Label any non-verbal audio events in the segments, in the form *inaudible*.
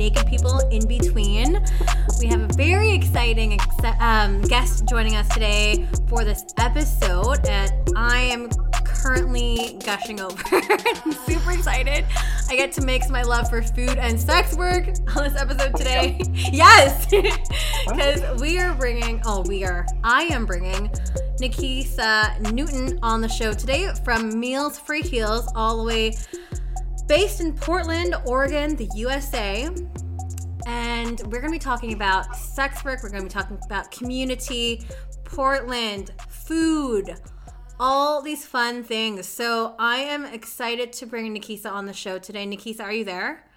naked people in between. We have a very exciting um, guest joining us today for this episode, and I am currently gushing over. *laughs* I'm super excited. I get to mix my love for food and sex work on this episode today. *laughs* yes, *laughs* because we are bringing. Oh, we are. I am bringing Nikisa Newton on the show today from Meals for Heels, all the way based in Portland, Oregon, the USA. And we're going to be talking about sex work. We're going to be talking about community, Portland, food, all these fun things. So I am excited to bring Nikisa on the show today. Nikisa, are you there?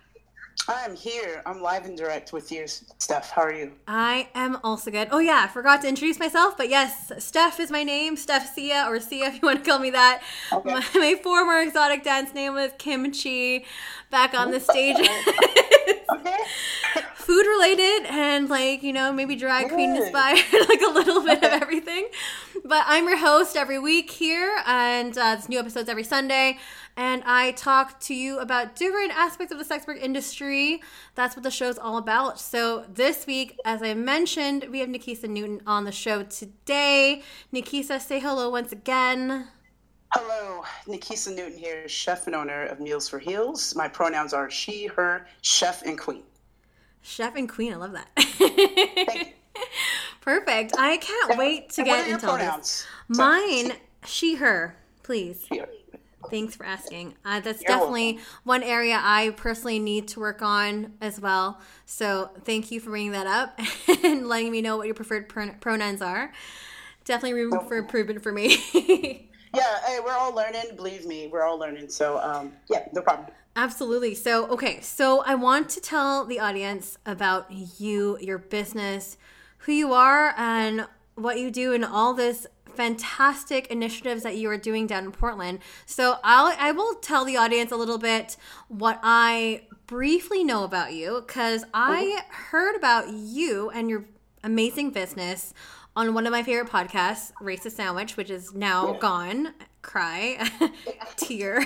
I'm here. I'm live and direct with you, Steph. How are you? I am also good. Oh yeah, I forgot to introduce myself, but yes, Steph is my name. Steph Sia or Sia if you want to call me that. Okay. *laughs* My, my, former exotic dance name was Kimchi. Back on the stage. okay. *laughs* Food related and like, you know, maybe drag queen inspired, *laughs* like a little bit of everything. But I'm your host every week here, and uh, it's new episodes every Sunday and I talk to you about different aspects of the sex work industry. That's what the show's all about. So this week, as I mentioned, we have Nikisa Newton on the show today. Nikisa, say hello once again. Hello, Nikisa Newton here, chef and owner of Meals for Heels. My pronouns are she, her, chef, and queen. Chef and queen, I love that. *laughs* Perfect. I can't and wait to get into all this. Mine, she, her, please. She, her. Thanks for asking. Uh, that's You're definitely welcome. one area I personally need to work on as well. So thank you for bringing that up *laughs* and letting me know what your preferred pronouns are. Definitely room for improvement for me. *laughs* yeah, hey, we're all learning. Believe me, we're all learning. So um, yeah, no problem. Absolutely. So, okay, so I want to tell the audience about you, your business, who you are, and what you do, and all this fantastic initiatives that you are doing down in Portland. So I'll I will tell the audience a little bit what I briefly know about you because I heard about you and your amazing business on one of my favorite podcasts, Racist Sandwich, which is now yeah. gone cry, *laughs* tear.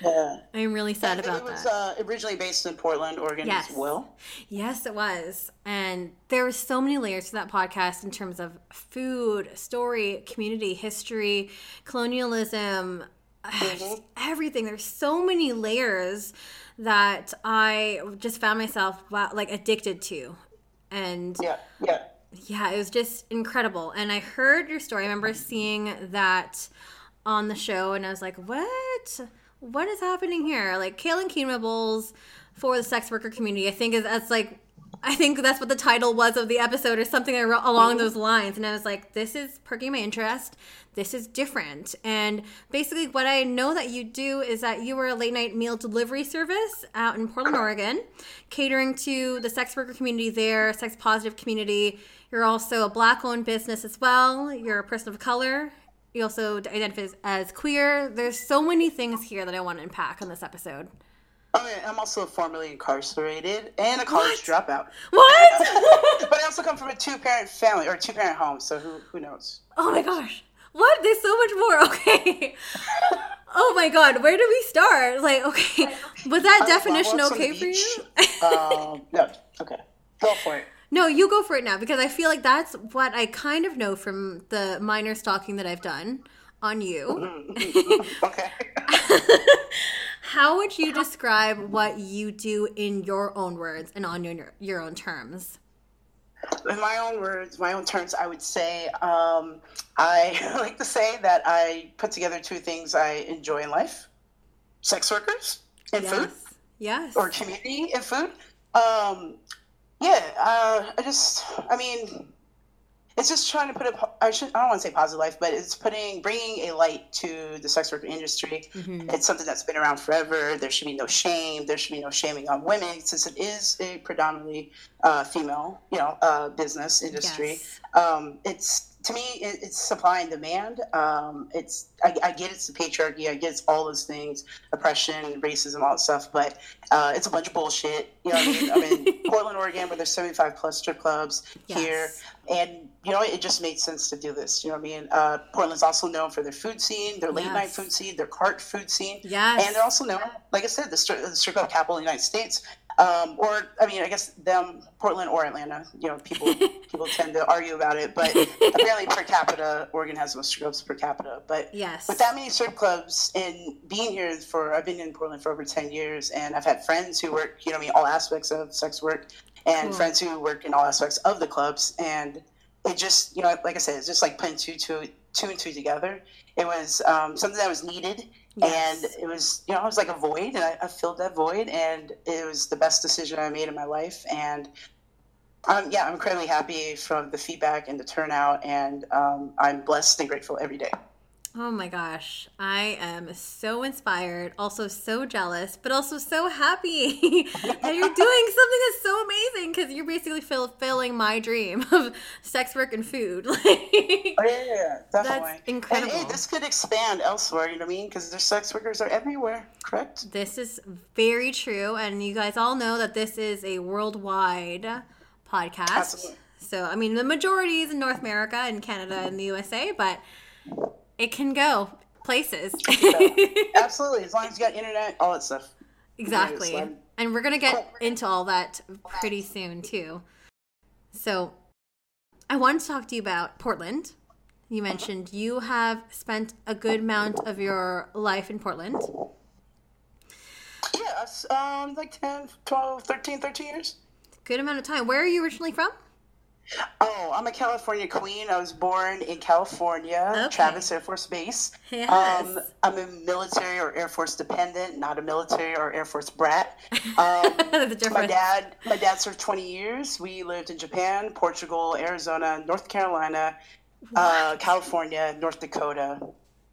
yeah. I'm really sad about that. It was uh, originally based in Portland, Oregon yes. as well. Yes, it was. And there were so many layers to that podcast in terms of food, story, community, history, colonialism, mm-hmm. *sighs* everything. There's so many layers that I just found myself like addicted to. And yeah, yeah. Yeah, it was just incredible. And I heard your story. I remember seeing that on the show, and I was like, what? What is happening here? Like and quinoa bowls for the sex worker community. I think is that's like I think that's what the title was of the episode or something along those lines. And I was like, this is perking my interest. This is different. And basically, what I know that you do is that you are a late night meal delivery service out in Portland, Oregon, catering to the sex worker community there, sex positive community. You're also a black owned business as well. You're a person of color you also identify as queer. There's so many things here that I want to unpack on this episode. Oh, yeah, I'm also formerly incarcerated and a college what? dropout. What? *laughs* but I also come from a two parent family or two parent home, so who who knows? Oh my gosh. What? There's so much more. *laughs* Okay. oh my god, where do we start? Like, okay. Was that definition okay for you? *laughs* um, no. Okay. Go for it. No, you go for it now because I feel like that's what I kind of know from the minor stalking that I've done on you. *laughs* okay. *laughs* How would you describe what you do in your own words and on your your own terms? In my own words, my own terms, I would say um, I *laughs* like to say that I put together two things I enjoy in life: sex workers and yes. food, yes, or community and food. Um, yeah, uh, I just, I mean, it's just trying to put a, I should, I don't want to say positive life, but it's putting, bringing a light to the sex work industry. Mm-hmm. It's something that's been around forever. There should be no shame. There should be no shaming on women since it is a predominantly uh, female, you know, uh, business industry. Yes. Um, it's to me, it, it's supply and demand. Um, it's I, I, get it's the patriarchy, I get it's all those things, oppression, racism, all that stuff, but uh, it's a bunch of bullshit. You know what I mean? I'm in *laughs* Portland, Oregon, where there's 75 plus strip clubs yes. here, and you know it just made sense to do this. You know what I mean? Uh, Portland's also known for their food scene, their late yes. night food scene, their cart food scene, yes. and they're also known, like I said, the, the strip club capital of the United States. Um, or I mean, I guess them, Portland or Atlanta. You know, people *laughs* people tend to argue about it, but apparently per capita, Oregon has the most strip clubs per capita. But yes, with that many strip clubs and being here for, I've been in Portland for over ten years, and I've had friends who work, you know, I mean, all aspects of sex work, and cool. friends who work in all aspects of the clubs, and it just, you know, like I said, it's just like putting two two two and two together. It was um, something that was needed Yes. And it was, you know, I was like a void, and I, I, filled that void, and it was the best decision I made in my life. And um, yeah, I'm incredibly happy from the feedback and the turnout, and um, I'm blessed and grateful every day. Oh my gosh, I am so inspired, also so jealous, but also so happy *laughs* that you're doing something that's so amazing because you're basically fulfilling my dream *laughs* of sex work and food. *laughs* oh, yeah, yeah, definitely. That's incredible. And hey, this could expand elsewhere, you know what I mean? Because there's sex workers are everywhere, correct? This is very true. And you guys all know that this is a worldwide podcast. Absolutely. So, I mean, the majority is in North America and Canada and the USA, but it can go places. *laughs* Absolutely, as long as you got internet, all that stuff. Exactly. And we're going to get into all that pretty soon, too. So, I wanted to talk to you about Portland. You mentioned you have spent a good amount of your life in Portland. Yes, um, like 10, 12, 13, 13 years. Good amount of time. Where are you originally from? Oh, I'm a California queen. I was born in California, okay. Travis Air Force Base. Yes. Um, I'm a military or Air Force dependent, not a military or Air Force brat. Um, *laughs* my dad, my dad served 20 years. We lived in Japan, Portugal, Arizona, North Carolina, uh, California, North Dakota.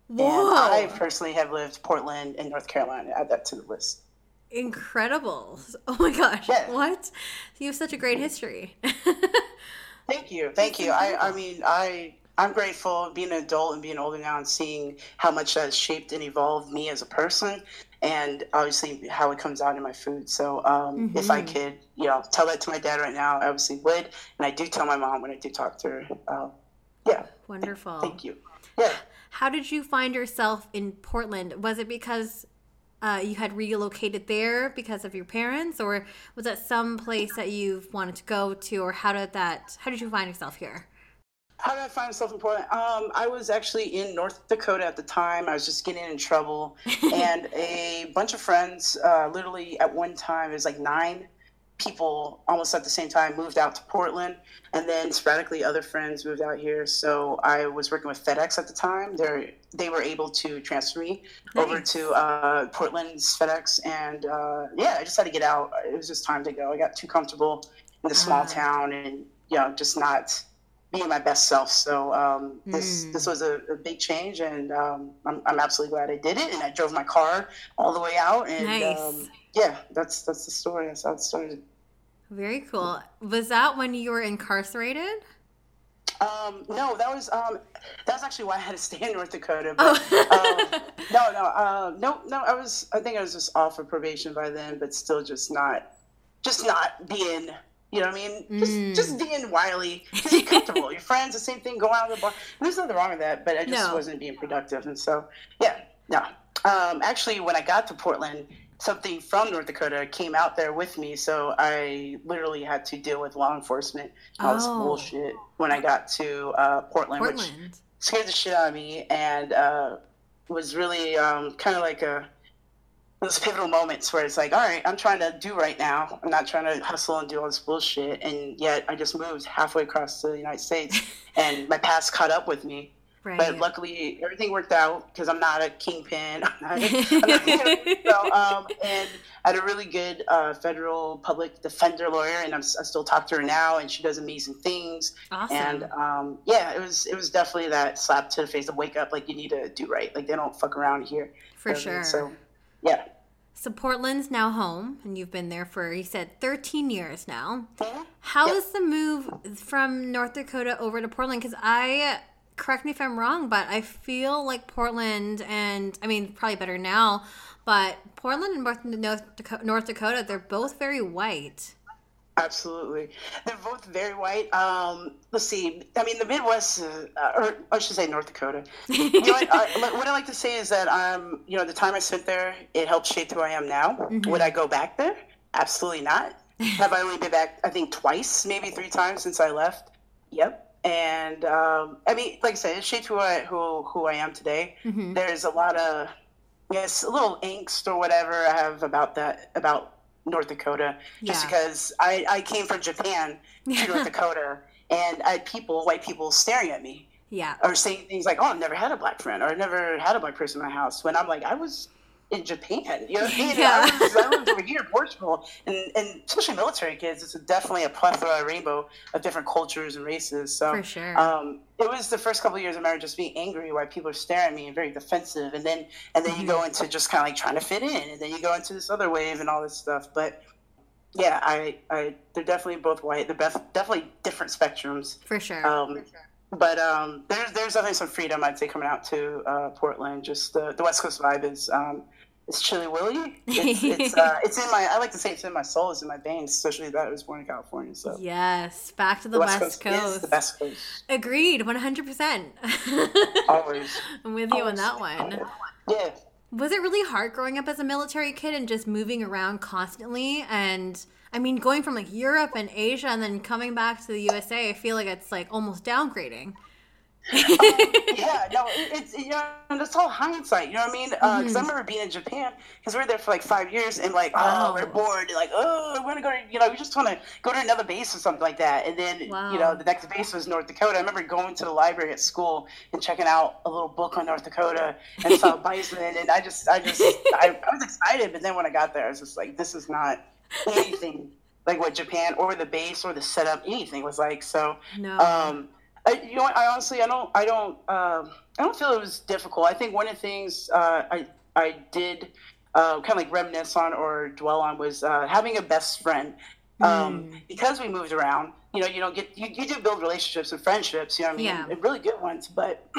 Whoa. And I personally have lived Portland and North Carolina. Add that to the list. Incredible! *laughs* Oh my gosh! Yeah. What? You have such a great history. *laughs* Thank you, thank you. I, I mean, I, I'm grateful being an adult and being older now and seeing how much that has shaped and evolved me as a person, and obviously how it comes out in my food. So, um, mm-hmm. if I mm-hmm. could, you know, tell that to my dad right now, I obviously would, and I do tell my mom when I do talk to her. Uh, yeah. Wonderful. Thank you. Yeah. How did you find yourself in Portland? Was it because uh, you had relocated there because of your parents, or was that some place that you've wanted to go to, or how did that? How did you find yourself here? How did I find myself in Portland? Um, I was actually in North Dakota at the time. I was just getting in trouble, *laughs* and a bunch of friends, uh, literally at one time, it was like nine people almost at the same time moved out to Portland, and then sporadically other friends moved out here. So I was working with FedEx at the time. They they were able to transfer me nice. over to uh, Portland's FedEx, and uh, yeah, I just had to get out. It was just time to go. I got too comfortable in the small uh. town, and you know, just not being my best self. So um, this mm. this was a, a, big change, and um, I'm, I'm absolutely glad I did it. And I drove my car all the way out, and nice. um, yeah, that's that's the story. That's how it started. Very cool. Was that when you were incarcerated? Um, no, that was um, that was actually why I had to stay in North Dakota. But, oh. um, no, no, uh, no, no. I was. I think I was just off of probation by then, but still just not, just not being. You know what I mean? Just, mm. just being wily because you're comfortable. Your friends, the same thing. Go out to the bar. And there's nothing wrong with that, but I just no. wasn't being productive, and so yeah, no. Um, actually, when I got to Portland, something from North Dakota came out there with me, so I literally had to deal with law enforcement all oh. this bullshit when I got to uh, Portland, Portland, which scared the shit out of me and uh, was really um, kind of like a those pivotal moments where it's like, all right, I'm trying to do right now. I'm not trying to hustle and do all this bullshit, and yet I just moved halfway across the United States, *laughs* and my past caught up with me. Right. But luckily, everything worked out because I'm not a kingpin. *laughs* I'm not, *laughs* *laughs* I'm not, so, um, and I had a really good uh, federal public defender lawyer, and I'm, I still talk to her now, and she does amazing things. Awesome. And um, yeah, it was it was definitely that slap to the face of wake up, like you need to do right. Like they don't fuck around here. For sure. So, yeah. So Portland's now home, and you've been there for you said 13 years now. Mhm. How Yep. was the move from North Dakota over to Portland? Because I correct me if I'm wrong, but I feel like Portland and I mean probably better now, but Portland and North North Dakota, North Dakota they're both very white. Absolutely. They're both very white. Um, let's see. I mean, the Midwest, uh, or I should say North Dakota. *laughs* You know what, I, what I like to say is that, um, you know, the time I spent there, it helped shape who I am now. Would I go back there? Absolutely not. *laughs* Have I only been back, I think, twice, maybe three times since I left? Yep. And um, I mean, like I said, it shaped who I who who I am today. There's a lot of yes, a little angst or whatever I have about that about North Dakota, just Yeah. because I I came from Japan to North *laughs* Dakota, and I had people, white people, staring at me Yeah. or saying things like, "Oh, I've never had a black friend," or "I've never had a black person in my house." When I'm like, I was in Japan, you know, what I mean? Yeah. I, was, I lived over here in Portugal, and, and especially military kids, it's definitely a plethora, a rainbow of different cultures and races. So For sure. um, it was the first couple of years of marriage just being angry while people are staring at me and very defensive, and then and then you go into just kind of like trying to fit in, and then you go into this other wave and all this stuff, but. Yeah, I, I, they're definitely both white. They're bef- definitely different spectrums. For sure. Um, but um, there's there's definitely some freedom I'd say coming out to uh, Portland. Just the, the West Coast vibe is um, it's chilly willy. *laughs* It's it's, uh, it's in my I like to say it's in my soul. It's in my veins, especially that I was born in California. So yes. Back to the, West, Coast. is the best coast. Agreed. 100%. *laughs* Always. I'm with you on that one. Yeah. Was it really hard growing up as a military kid and just moving around constantly? And I mean, going from like Europe and Asia and then coming back to the USA, I feel like it's like almost downgrading. Yeah, no, it's you know that's all hindsight. You know what I mean? Because I remember being in Japan because we were there for like five years and like oh, Oh. we're bored. Like oh, we want to go to you know we just want to go to another base or something like that. And then Wow. you know the next base was North Dakota. I remember going to the library at school and checking out a little book on North Dakota and saw *laughs* bison. And I just I just I, I was excited, but then when I got there, I was just like this is not anything like what Japan or the base or the setup anything was like. So. No. Um, I, you know, I honestly, I don't, I don't, um, I don't feel it was difficult. I think one of the things uh, I, I did uh, kind of like reminisce on or dwell on was uh, having a best friend. Um, Because we moved around, you know, you don't get, you, you do build relationships and friendships, you know what I mean, Yeah. and really good ones. But *clears throat*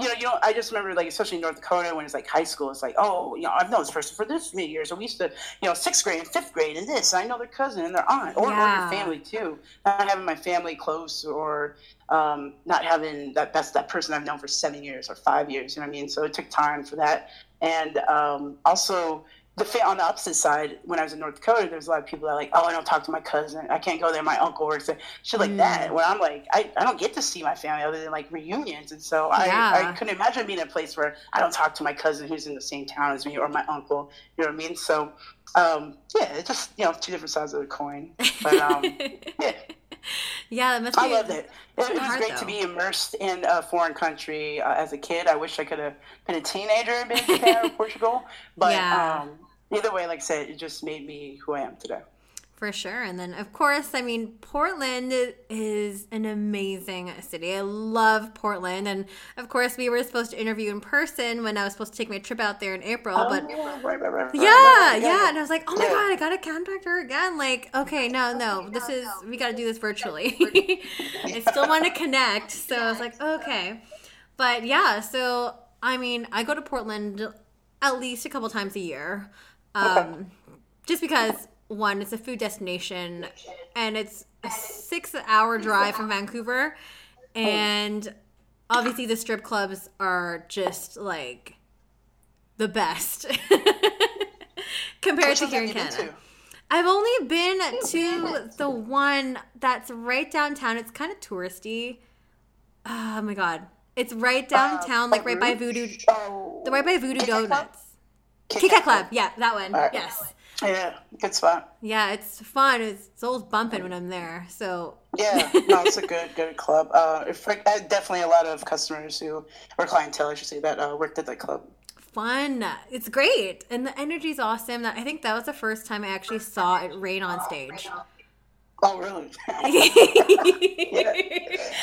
you know, you know, I just remember like, especially in North Dakota, when it's like high school, it's like, oh, you know, I've known this person for this many years. So we used to, you know, sixth grade and fifth grade and this. And I know their cousin and their aunt, or, or Yeah. your family too. Not having my family close, or um, not having that that's that person I've known for seven years or five years. You know what I mean? So it took time for that, and um, also. The fa- on the opposite side, when I was in North Dakota, there's a lot of people that are like, "Oh, I don't talk to my cousin. I can't go there. My uncle works there." Shit like that. Where I'm like, I, I don't get to see my family other than like reunions, and so I, Yeah. I couldn't imagine being in a place where I don't talk to my cousin who's in the same town as me or my uncle. You know what I mean? So, um, yeah, it's just you know two different sides of the coin. But um, *laughs* yeah, yeah, that must be. I loved it. It, it was hard, great though. to be immersed in a foreign country uh, as a kid. I wish I could have been a teenager and been in Japan or Portugal. But Yeah. um, either way, like I said, it just made me who I am today. For sure. And then, of course, I mean, Portland is an amazing city. I love Portland. And of course, we were supposed to interview in person when I was supposed to take my trip out there in April. Oh, but Oh, right, right, right, right, yeah, yeah. And I was like, oh my Yeah. God, I got to contact her again. Like, okay, no, no, this is, we got to do this virtually. *laughs* *laughs* I still want to connect. So I was like, okay. But yeah, so I mean, I go to Portland at least a couple times a year. Um, just because one, it's a food destination and it's a six hour drive from Vancouver. And obviously, the strip clubs are just like the best *laughs* compared Which to here in Canada. to? I've only been to the one that's right downtown. It's kind of touristy. Oh my god. It's right downtown, like right by Voodoo, Oh, the right by Voodoo Kit Kat Club? Club, yeah, that one. Alright. Yes, Yeah, good spot. yeah, it's fun. It's, it's always bumping when I'm there. So Yeah, no, it's a good good club. Uh, definitely a lot of customers who, or clientele, I should say, that uh, worked at that club. fun. It's great, and the energy's awesome. That I think that was the first time I actually saw it rain on stage. Oh, really? *laughs*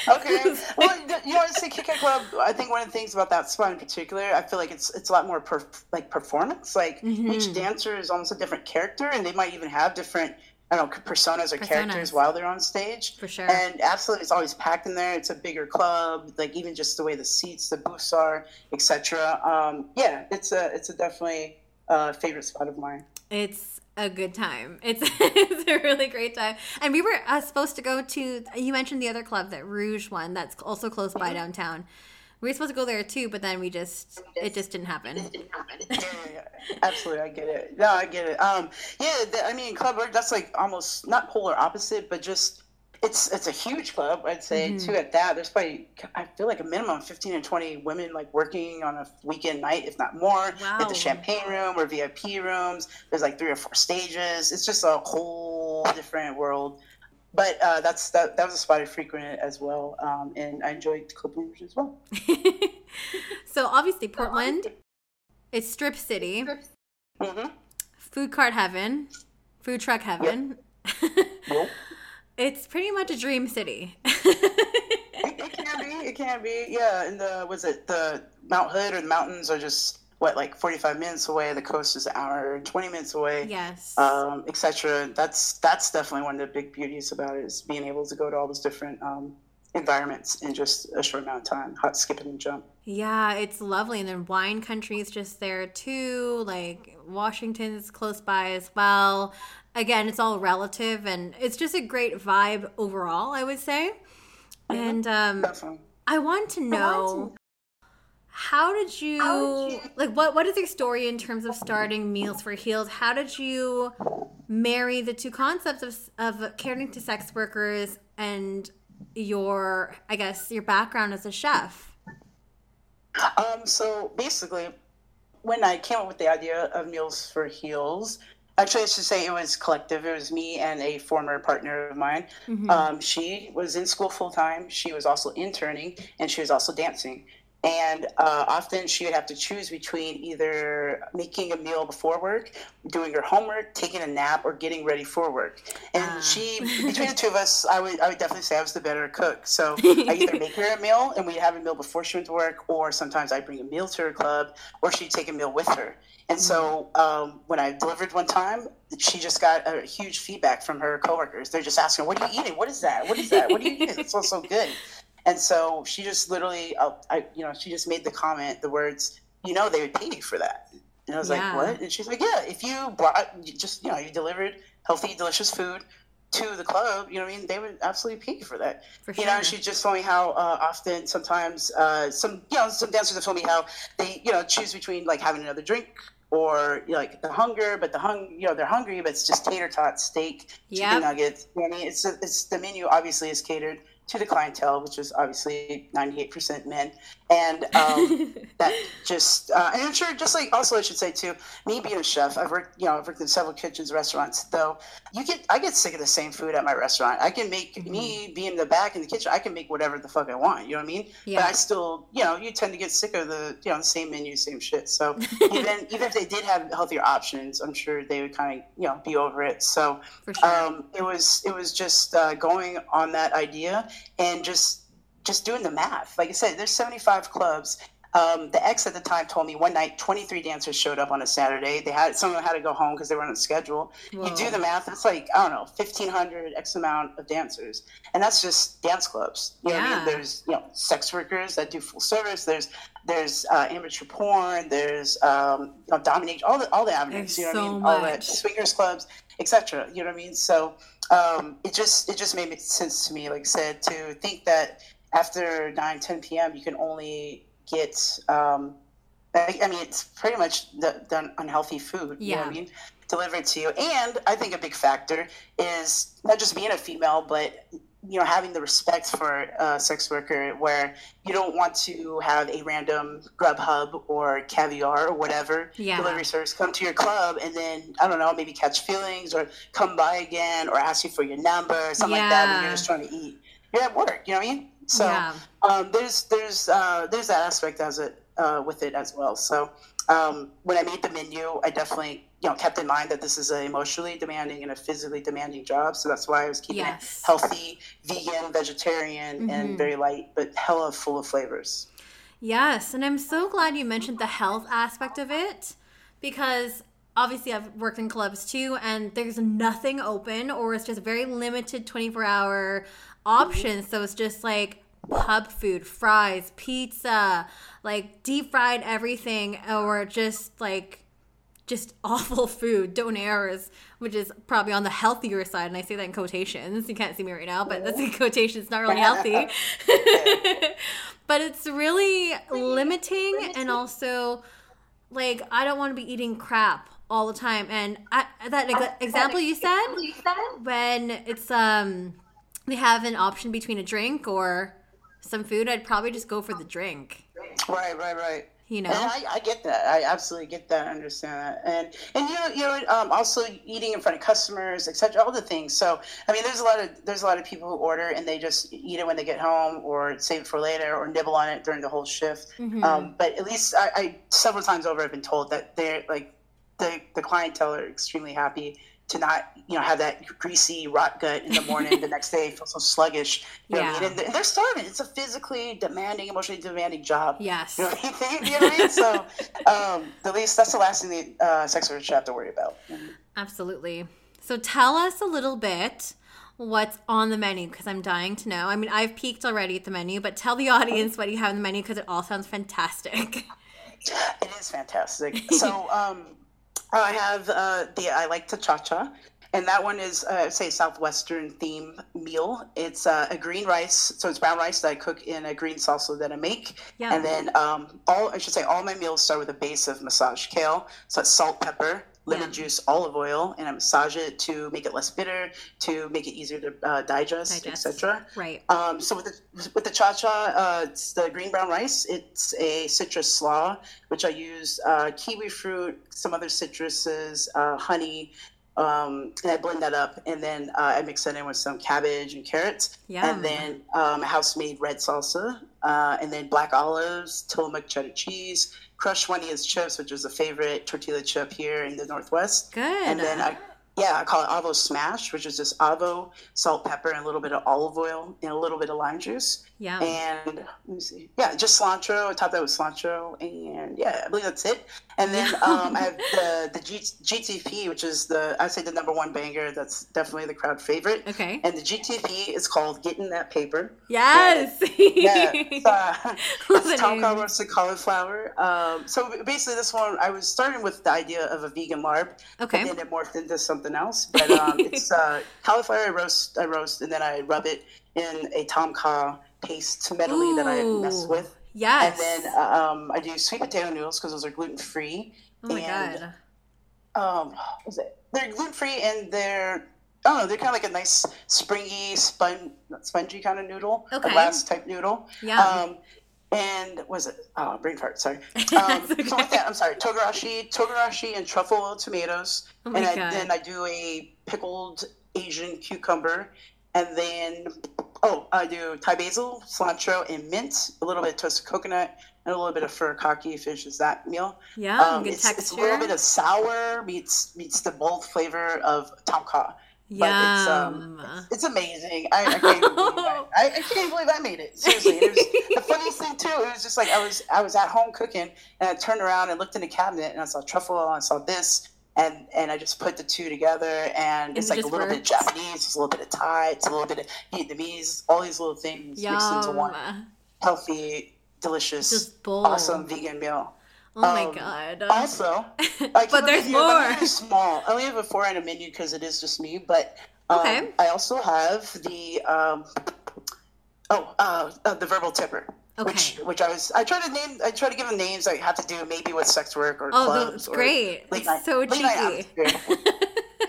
okay. *laughs* Well, you know, Kit Kat Club. I think one of the things about that spot in particular, I feel like it's it's a lot more per, like performance. Like mm-hmm. each dancer is almost a different character, and they might even have different I don't know, personas or personas. characters while they're on stage. For sure. And absolutely, it's always packed in there. It's a bigger club, like even just the way the seats, the booths are, etc. Um, yeah, it's a it's a definitely a favorite spot of mine. It's a good time. *laughs* It's it's a really great time. And we were uh, supposed to go to. You mentioned the other club, that Rouge one, that's also close by mm-hmm. downtown. We were supposed to go there too, but then we just it just didn't happen. Didn't happen. *laughs* yeah, yeah, absolutely, I get it. No, I get it. Um, yeah, the, I mean, club that's like almost not polar opposite, but just it's it's a huge club. I'd say mm-hmm. too. At that, there's probably I feel like a minimum of fifteen and twenty women like working on a weekend night, if not more. Wow. At the champagne room or VIP rooms, there's like three or four stages. It's just a whole different world but uh, that's that, that was a spot I frequented as well, um, and I enjoyed Club Rouge as well. *laughs* so obviously Portland, it's Strip City, mm-hmm. food cart heaven, food truck heaven. *laughs* Yep. It's pretty much a dream city. it, it, can be. It can be. Yeah. And the was it the Mount Hood or the mountains are just what like 45 minutes away the coast is an hour 20 minutes away yes um, etc that's that's definitely one of the big beauties about it is being able to go to all those different um, environments in just a short amount of time hot skipping and jump yeah it's lovely and then wine country is just there too like washington's close by as well again it's all relative and it's just a great vibe overall i would say and um, i want to know how did you, How did you like what what is your story in terms of starting Meals for Heels? How did you marry the two concepts of of caring to sex workers and your I guess your background as a chef? Um so basically when I came up with the idea of Meals for Heels, actually I should say it was collective. It was me and a former partner of mine. Mm-hmm. Um, she was in school full time. She was also interning and she was also dancing. And uh, often she would have to choose between either making a meal before work, doing her homework, taking a nap, or getting ready for work. And uh. she, *laughs* between the two of us, I would, I would definitely say I was the better cook. So I either *laughs* make her a meal and we'd have a meal before she went to work, or sometimes I'd bring a meal to her club, or she'd take a meal with her. And so mm. um, when I delivered one time, she just got a huge feedback from her coworkers. They're just asking, "What are you eating? What is that? What is that? What are you eating? It so so good." And so she just literally, uh, I, you know, she just made the comment, the words, you know, they would pay you for that. And I was yeah. like, what? And she's like, yeah, if you brought, you just, you know, you delivered healthy, delicious food to the club, you know what I mean? They would absolutely pay you for that. For sure. You know, she just told me how uh, often sometimes uh, some, you know, some dancers have told me how they, you know, choose between like having another drink or you know, like the hunger, but the hung, you know, they're hungry, but it's just tater tots, steak, yep. chicken nuggets. You know I mean? It's, it's the menu obviously is catered to the clientele, which is obviously 98% men. And *laughs* um, that just, uh, and I'm sure, just like also I should say too, me being a chef, I've worked, you know, I've worked in several kitchens, restaurants, though you get, I get sick of the same food at my restaurant. I can make, mm-hmm. me being in the back in the kitchen, I can make whatever the fuck I want, you know what I mean? Yeah. But I still, you know, you tend to get sick of the, you know, the same menu, same shit. So *laughs* even, even if they did have healthier options, I'm sure they would kind of, you know, be over it. So sure. um, it was, it was just uh, going on that idea and just just doing the math. Like I said, there's 75 clubs. Um, the ex at the time told me one night 23 dancers showed up on a Saturday. They had some of them had to go home because they weren't on schedule. Whoa. You do the math; it's like I don't know, 1,500 x amount of dancers, and that's just dance clubs. You yeah. know what I mean? There's you know sex workers that do full service. There's there's uh, amateur porn. There's um, you know, domination. All the all the avenues. There's you know so what I mean? Much. All the swingers clubs, etc. You know what I mean? So um, it just it just made sense to me, like I said, to think that after 9, 10 p.m. you can only get. Um, I, I mean, it's pretty much the, the unhealthy food. Yeah. You know what I mean? Delivered to you, and I think a big factor is not just being a female, but you know having the respect for a sex worker where you don't want to have a random grubhub or caviar or whatever yeah. delivery service come to your club and then i don't know maybe catch feelings or come by again or ask you for your number or something yeah. like that when you're just trying to eat you're at work you know what i mean so yeah. um, there's there's uh, there's that aspect as it uh, with it as well so um, when i made the menu i definitely you know kept in mind that this is an emotionally demanding and a physically demanding job. So that's why I was keeping Yes. it healthy, vegan, vegetarian, Mhm. and very light, but hella full of flavors. Yes, and I'm so glad you mentioned the health aspect of it because obviously I've worked in clubs too and there's nothing open or it's just very limited 24 hour options. So it's just like pub food, fries, pizza, like deep fried everything or just like just *laughs* awful food, donairs, which is probably on the healthier side. And I say that in quotations. You can't see me right now, but that's in quotations. It's not really healthy. *laughs* *laughs* but it's really limiting and also like I don't want to be eating crap all the time. And I, that ex- example you said when it's um they have an option between a drink or some food, I'd probably just go for the drink. Right, right, right. You know? And I, I get that. I absolutely get that. I understand that. And and you know, you know, um, also eating in front of customers, etc. All the things. So I mean, there's a lot of there's a lot of people who order and they just eat it when they get home, or save it for later, or nibble on it during the whole shift. Mhm. Um, but at least I, I several times over, I've been told that they're like the the clientele are extremely happy to not you know have that greasy rot gut in the morning the *laughs* next day feel so sluggish you know what I Yeah. mean? and, they're starving it's a physically demanding emotionally demanding job yes. you know what I mean? *laughs* You know what I mean? So, um, at least that's the last thing the uh, sex workers should have to worry about. Absolutely. So tell us a little bit what's on the menu because I'm dying to know. I mean, I've peeked already at the menu, but tell the audience what you have in the menu because it all sounds fantastic. *laughs* It is fantastic. so, um, I have uh, the I like to cha cha, and that one is uh, say southwestern theme meal. It's uh, a green rice, so it's brown rice that I cook in a green salsa that I make, Yeah. and then um, all I should say all my meals start with a base of massage kale, so it's salt, pepper. Lemon Yeah. juice, olive oil, and I massage it to make it less bitter, to make it easier to uh, digest, Digest. etc. right. Um, so with the with the cha cha, uh, it's the green brown rice. It's a citrus slaw, which I use uh, kiwi fruit, some other citruses, uh, honey, um, and I blend that up, and then uh, I mix that in with some cabbage and carrots, Yum. and then um, house made red salsa, uh, and then black olives, Tillamook cheddar cheese, crushed Juanita's chips, which is a favorite tortilla chip here in the Northwest. Good. And then I, yeah, I call it avo smash, which is just avo, salt, pepper, and a little bit of olive oil and a little bit of lime juice. Yeah. And let me see, yeah, just cilantro. I top that with cilantro, and yeah, I believe that's it. And then um, I have the *laughs* the G, GTP, which is the I'd say the number one banger. That's definitely the crowd favorite. okay. And the GTP is called Getting That Paper. Yes. Yeah, *laughs* *laughs* it's, uh, it's tom kha roasted cauliflower. Um, so basically, this one I was starting with the idea of a vegan larb, Okay. and then it morphed into something else. But um, it's uh, cauliflower I roast, I roast, and then I rub it in a tom kha paste medley that I mess with. Yes. And then um, I do sweet potato noodles because those are gluten free. oh my and- god. Um, was it? They're gluten free and they're I don't know. They're kind of like a nice springy, spon- spongy kind of noodle, Okay. a glass type noodle. Yeah. Um, and was it? Oh, brain fart. Sorry. *laughs* Um, okay. So with that, I'm sorry. Togarashi, togarashi, and truffle oil tomatoes. oh and I, then I do a pickled Asian cucumber, and then oh, I do Thai basil, cilantro, and mint. A little bit of toasted coconut, and a little bit of furikake finishes that meal. yeah. Um, good it's, texture. it's a little bit of sour meets meets the bold flavor of tom kha. Yum. it's, um, It's amazing. I, I can't believe I, *laughs* I, I can't believe I made it. Seriously, it was, *laughs* the funniest thing too. It was just like I was I was at home cooking, and I turned around and looked in the cabinet, and I saw truffle, and I saw this, and and I just put the two together, and it's it like a little bit of. Japanese, it's a little bit of Thai, it's a little bit of Vietnamese, all these little things mixed into one healthy, delicious, awesome vegan meal. Oh my Um, god. Also, *laughs* I but there's more. small. I only have a four item menu because it is just me. But um, Okay. I also have the um, oh uh, uh, the verbal tipper. Which, Okay. which I was I try to name I try to give them names I have to do maybe with sex work or Oh, clubs that's great. late night- so late night *laughs*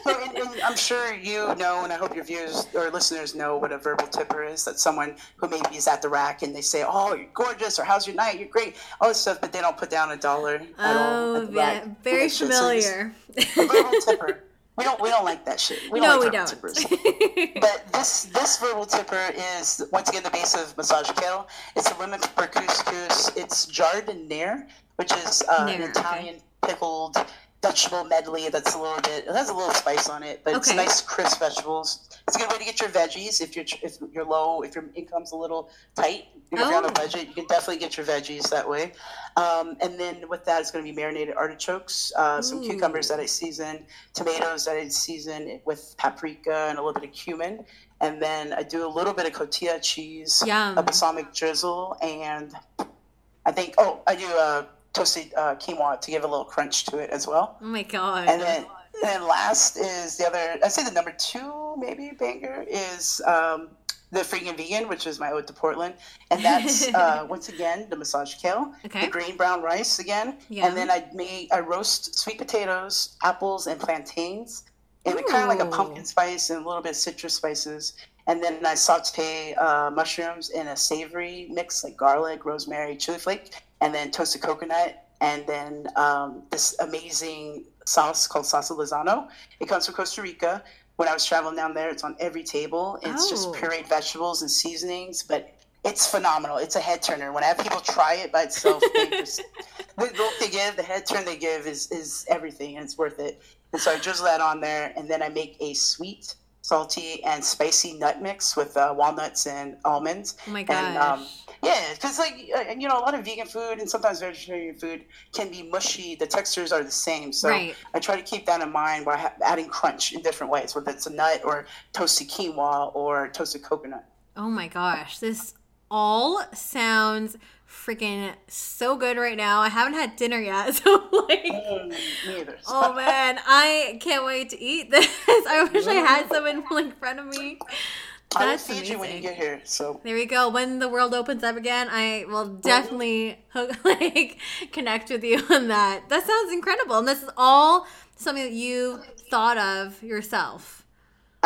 so and, and I'm sure you know, and I hope your viewers or listeners know what a verbal tipper is. That's someone who maybe is at the rack and they say, "Oh, you're gorgeous," or "How's your night? You're great," all this stuff, but they don't put down a dollar at all. Oh, yeah. rack. Very so familiar. a verbal tipper. We don't we don't like that shit. We no, don't like we don't. tippers. *laughs* But this this verbal tipper is once again the base of massage kale. It's a lemon pepper couscous. It's jardiniere, which is uh, Nair, an okay. Italian pickled vegetable medley that's a little bit it has a little spice on it, but it's nice crisp vegetables. It's a good way to get your veggies if you're if you're low, if your income's a little tight, if you're on Oh. a budget, you can definitely get your veggies that way. Um, and then with that, it's going to be marinated artichokes, uh, some cucumbers that I season, tomatoes that I season with paprika and a little bit of cumin. And then I do a little bit of cotija cheese, Yum. a balsamic drizzle, and I think, oh, I do uh, toasted uh, quinoa to give a little crunch to it as well. Oh my god. And then, and then last is the other, I'd say the number two maybe banger is um, the freaking vegan, which is my ode to Portland. And that's, *laughs* uh, once again, the massage kale, Okay. the green brown rice again. Yeah. And then I make, I roast sweet potatoes, apples, and plantains and kind of like a pumpkin spice and a little bit of citrus spices. And then I saute uh, mushrooms in a savory mix like garlic, rosemary, chili flake, and then toasted coconut. And then um, this amazing sauce called salsa Lizano. It comes from Costa Rica. When I was traveling down there, it's on every table. It's Oh. just pureed vegetables and seasonings, but it's phenomenal. It's a head turner. When I have people try it by itself, they *laughs* just, the look they give, the head turn they give is, is everything, and it's worth it. And so I drizzle that on there, and then I make a sweet, salty, and spicy nut mix with uh, walnuts and almonds. oh my gosh. And um, yeah, because like uh, you know, a lot of vegan food and sometimes vegetarian food can be mushy. The textures are the same, so Right. I try to keep that in mind while ha- adding crunch in different ways, whether it's a nut or toasted quinoa or toasted coconut. Oh my gosh, this all sounds freaking so good right now. I haven't had dinner yet, *laughs* so like Mm. Oh man, I can't wait to eat this. *laughs* I wish I had some in like front of me. I will That's feed you when you get here. So There we go. When the world opens up again, I will definitely *laughs* hook, like connect with you on that. That sounds incredible, and this is all something that you thought of yourself.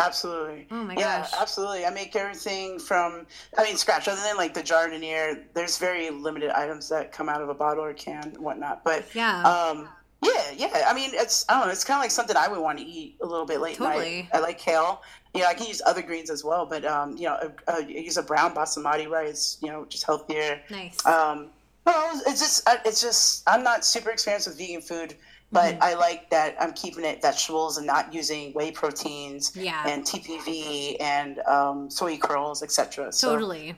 Absolutely. Oh my gosh. yeah, gosh. absolutely. I make everything from, I mean, scratch. Other than like the jardiniere, there's very limited items that come out of a bottle or can and whatnot. But Yeah. um, yeah, yeah. I mean, it's I don't know. It's kind of like something I would want to eat a little bit late Totally. night. I like kale. You know, I can use other greens as well, but um, you know, uh, uh, use a brown basmati rice. You know, just healthier. Nice. Um, no, it's just it's just I'm not super experienced with vegan food, but Mm-hmm. I like that I'm keeping it vegetables and not using whey proteins Yeah. and TPV and um, soy curls, etc. So, totally.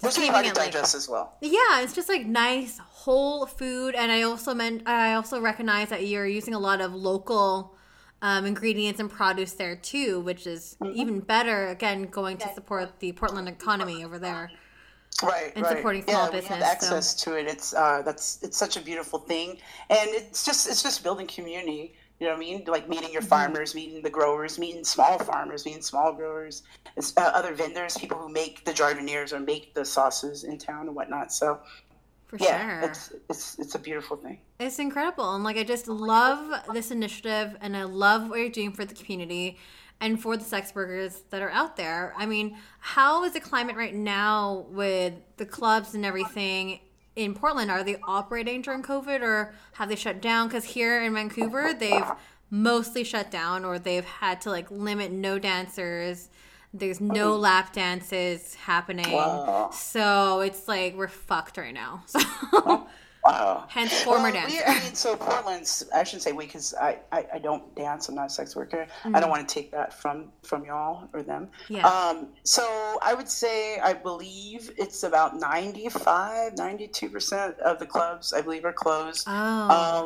which can be keeping hard to it, like- digest as well. Yeah, it's just like nice whole food, and I also meant I also recognize that you're using a lot of local um, ingredients and produce there too, which is Mm-hmm. even better. Again, going to support the Portland economy over there. Right and right. supporting small yeah, business, have access to it it's uh that's it's such a beautiful thing and it's just it's just building community you know what i mean like meeting Mm-hmm. your farmers meeting the growers meeting small farmers meeting small growers uh, other vendors people who make the jardiniers or make the sauces in town and whatnot so For yeah sure. it's it's it's a beautiful thing It's incredible. And like I just love this initiative and I love what you're doing for the community and for the sex workers that are out there. I mean, how is the climate right now with the clubs and everything in Portland? Are they operating during COVID or have they shut down? Because here in Vancouver, they've mostly shut down or they've had to like limit no dancers. There's no lap dances happening. Wow. So it's like we're fucked right now. *laughs* So wow hence former Well, dancer. we, I mean, so Portland's. I shouldn't say we, because I, I, I don't dance. I'm not a sex worker. I Mm. don't want to take that from from y'all or them. Yeah. Um. So I would say I believe it's about 95, 92 percent of the clubs I believe are closed. Oh.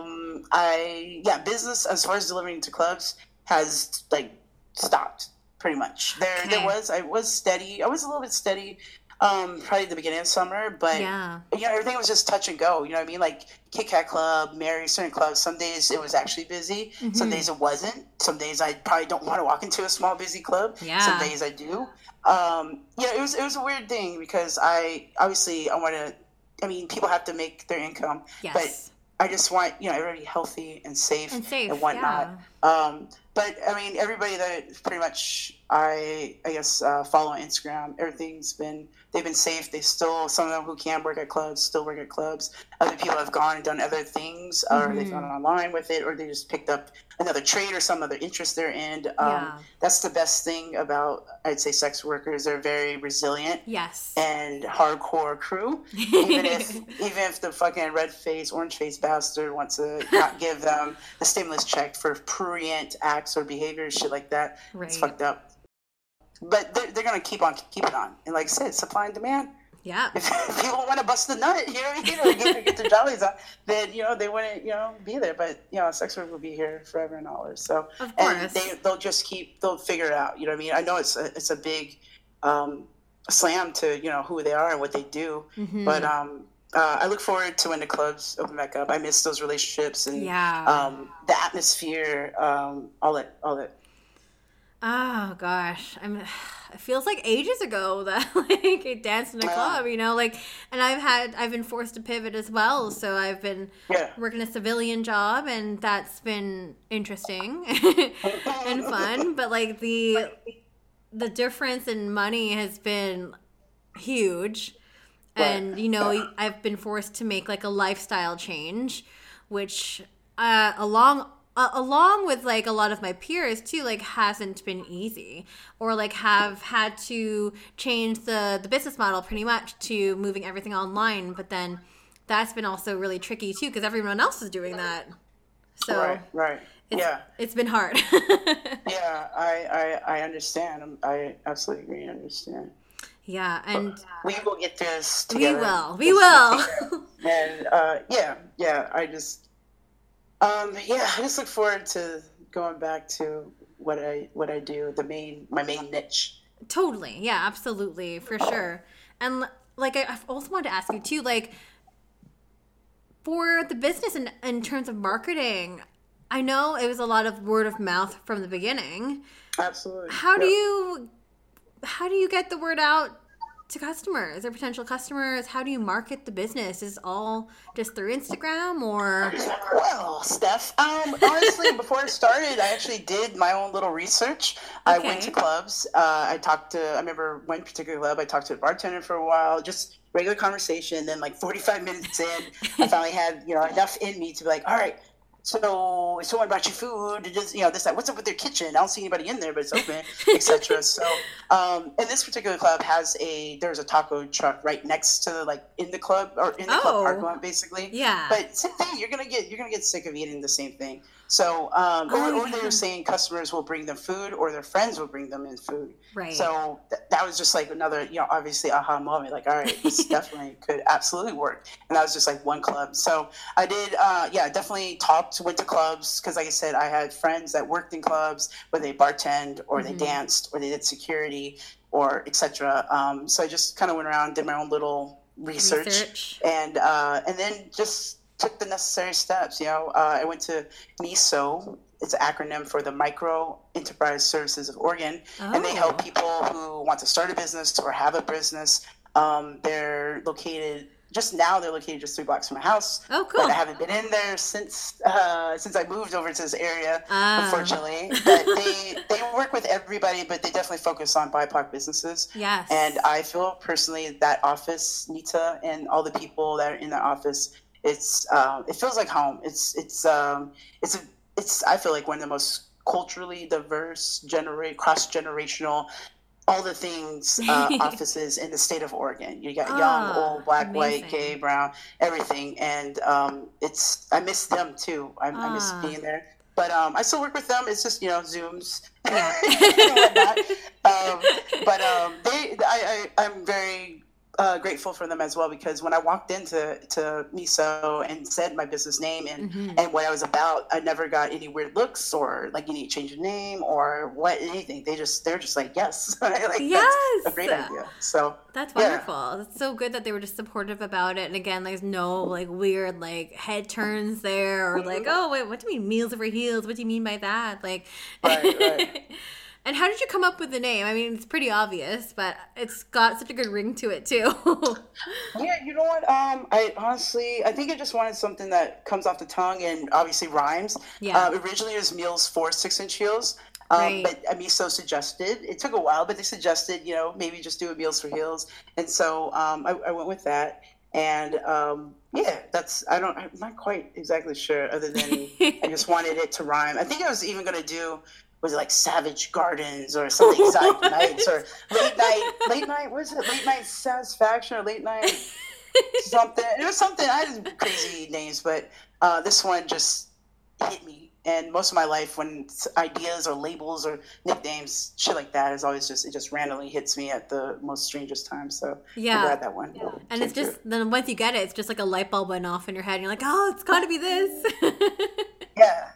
Um. I yeah. Business as far as delivering to clubs has like stopped pretty much. There Okay. there was I was steady. I was a little bit steady. Um, probably the beginning of summer, but yeah. you know, everything was just touch and go. You know what I mean? Like Kit Kat Club, Mary, certain clubs. Some days it was actually busy. Some Mhm. days it wasn't. Some days I probably don't want to walk into a small busy club. Yeah. Some days I do. Um, yeah, it was it was a weird thing because I obviously I want to. I mean, people have to make their income, Yes. but I just want you know everybody healthy and safe and safe. and whatnot. Yeah. Um, but I mean, everybody that pretty much I I guess uh, follow on Instagram, everything's been they've been safe. They still some of them who can work at clubs still work at clubs. Other people have gone and done other things, or Mm-hmm. they've gone online with it, or they just picked up another trade or some other interest they're in. Um, Yeah. That's the best thing about I'd say sex workers. They're very resilient Yes. and hardcore crew. even if *laughs* even if the fucking red face, orange face bastard wants to not give them the stimulus check for prurient acts or behavior, shit like that, Right. it's fucked up. But they're, they're gonna keep on keep it on, and like I said, supply and demand. yeah. If *laughs* people want to bust the nut, you know, you know get, get their jollies on, then you know they wouldn't, you know, be there. But you know, sex work will be here forever and always. So Of and course. they they'll just keep they'll figure it out. You know what I mean? I know it's a, it's a big um, slam to you know who they are and what they do, Mhm. but um, uh, I look forward to when the clubs open back up. I miss those relationships and yeah. um, the atmosphere, um, all that, all that. Oh gosh, I'm. *sighs* It feels like ages ago that *laughs* like I danced in a club, you know, like, and I've had I've been forced to pivot as well, so I've been Yeah. working a civilian job, and that's been interesting *laughs* and fun. *laughs* But like the the difference in money has been huge, and you know I've been forced to make like a lifestyle change, which uh, along uh, along with like a lot of my peers too like hasn't been easy or like have had to change the the business model pretty much to moving everything online but then that's been also really tricky too because everyone else is doing that so Right. Right. it's, yeah. it's been hard *laughs* Yeah. I, I, I understand. I'm- absolutely agree. understand. yeah and We will get this together. we will we will *laughs* and uh, yeah, yeah, I just, um, yeah, I just look forward to going back to what I what I do, the main my main niche. Totally. Yeah, absolutely. For sure. And like I I also wanted to ask you too, like for the business in, in terms of marketing, I know it was a lot of word of mouth from the beginning. Absolutely. How do you how do you get the word out to customers or potential customers? How do you market the business? Is it all just through Instagram or Well, Steph, um, honestly, *laughs* before it started, I actually did my own little research. I went to clubs. Uh, I talked to, I remember one particular club, I talked to a bartender for a while, just regular conversation. Then, like 45 minutes in, I *laughs* finally had, you know, enough in me to be like, all right, so if someone brought you food, just, you know, this, that, what's up with their kitchen? I don't see anybody in there, but it's open, etc. So, um, and this particular club has a, there's a taco truck right next to, the like, in the club, or in the Oh. club parking lot, basically. yeah. But same thing, you're gonna get you're gonna get sick of eating the same thing. So, um, or, Oh, or they were saying customers will bring them food, or their friends will bring them in food. right. So th- that was just like another, you know, obviously aha moment. Like, all right, this *laughs* definitely could absolutely work. And that was just like one club. So I did, uh, yeah, definitely talked, went to clubs because, like I said, I had friends that worked in clubs where they bartend or they Mhm. danced or they did security or etc. Um, so I just kind of went around, did my own little research Research. and uh, and then just took the necessary steps. You know, uh, I went to MESO. It's an acronym for the Micro Enterprise Services of Oregon, and they help Oh. people who want to start a business or have a business. Um, they're located just now. They're located just three blocks from my house. Oh, But cool. I haven't been in there since uh, since I moved over to this area Ah. unfortunately. *laughs* But they they work with everybody, but they definitely focus on BIPOC businesses. Yes. And I feel personally that office, Nita, and all the people that are in that office, it's um, it feels like home. It's it's um, it's a, it's I feel like one of the most culturally diverse, generate cross generational. All the things uh, *laughs* offices in the state of Oregon. You got young, Ah, old, black, white, amazing. gay, brown, everything, and um, it's I miss them too. I, I miss Ah. being there. But um, I still work with them. It's just you know Zooms Yeah. *laughs* and whatnot. *laughs* Um, but um, they, I, I, I'm very uh, grateful for them as well because when I walked into to MESO and said my business name and Mhm. and what I was about, I never got any weird looks or like you need to change your name or what anything. They just they're just like yes, *laughs* like that's a Yes! great idea. So That's Yeah. wonderful. It's so good that they were just supportive about it. And again, there's no like weird like head turns there or like, Mhm. oh wait, what do you mean meals over heels? What do you mean by that? Like, Right, right. *laughs* And how did you come up with the name? I mean, it's pretty obvious, but it's got such a good ring to it too. *laughs* yeah, you know what? Um, I honestly, I think I just wanted something that comes off the tongue and obviously rhymes. Yeah. Uh, originally, it was meals for six inch heels. Um, Right. But Amiso suggested it took a while, but they suggested you know maybe just do a meals for heels, and so um, I, I went with that. And um, yeah, that's I don't I'm not quite exactly sure. Other than I just wanted it to rhyme. I think I was even gonna do was it like Savage Gardens or something *laughs* exotic nights or late night *laughs* late night what is it late night satisfaction or late night *laughs* something. It was something. I had crazy names, but uh, this one just hit me. And most of my life, when ideas or labels or nicknames, shit like that, is always just it just randomly hits me at the most strangest times. So yeah I'm Yeah. glad that one. and it's just through. then once you get it, it's just like a light bulb went off in your head. And you're like, oh, it's got to be this. yeah,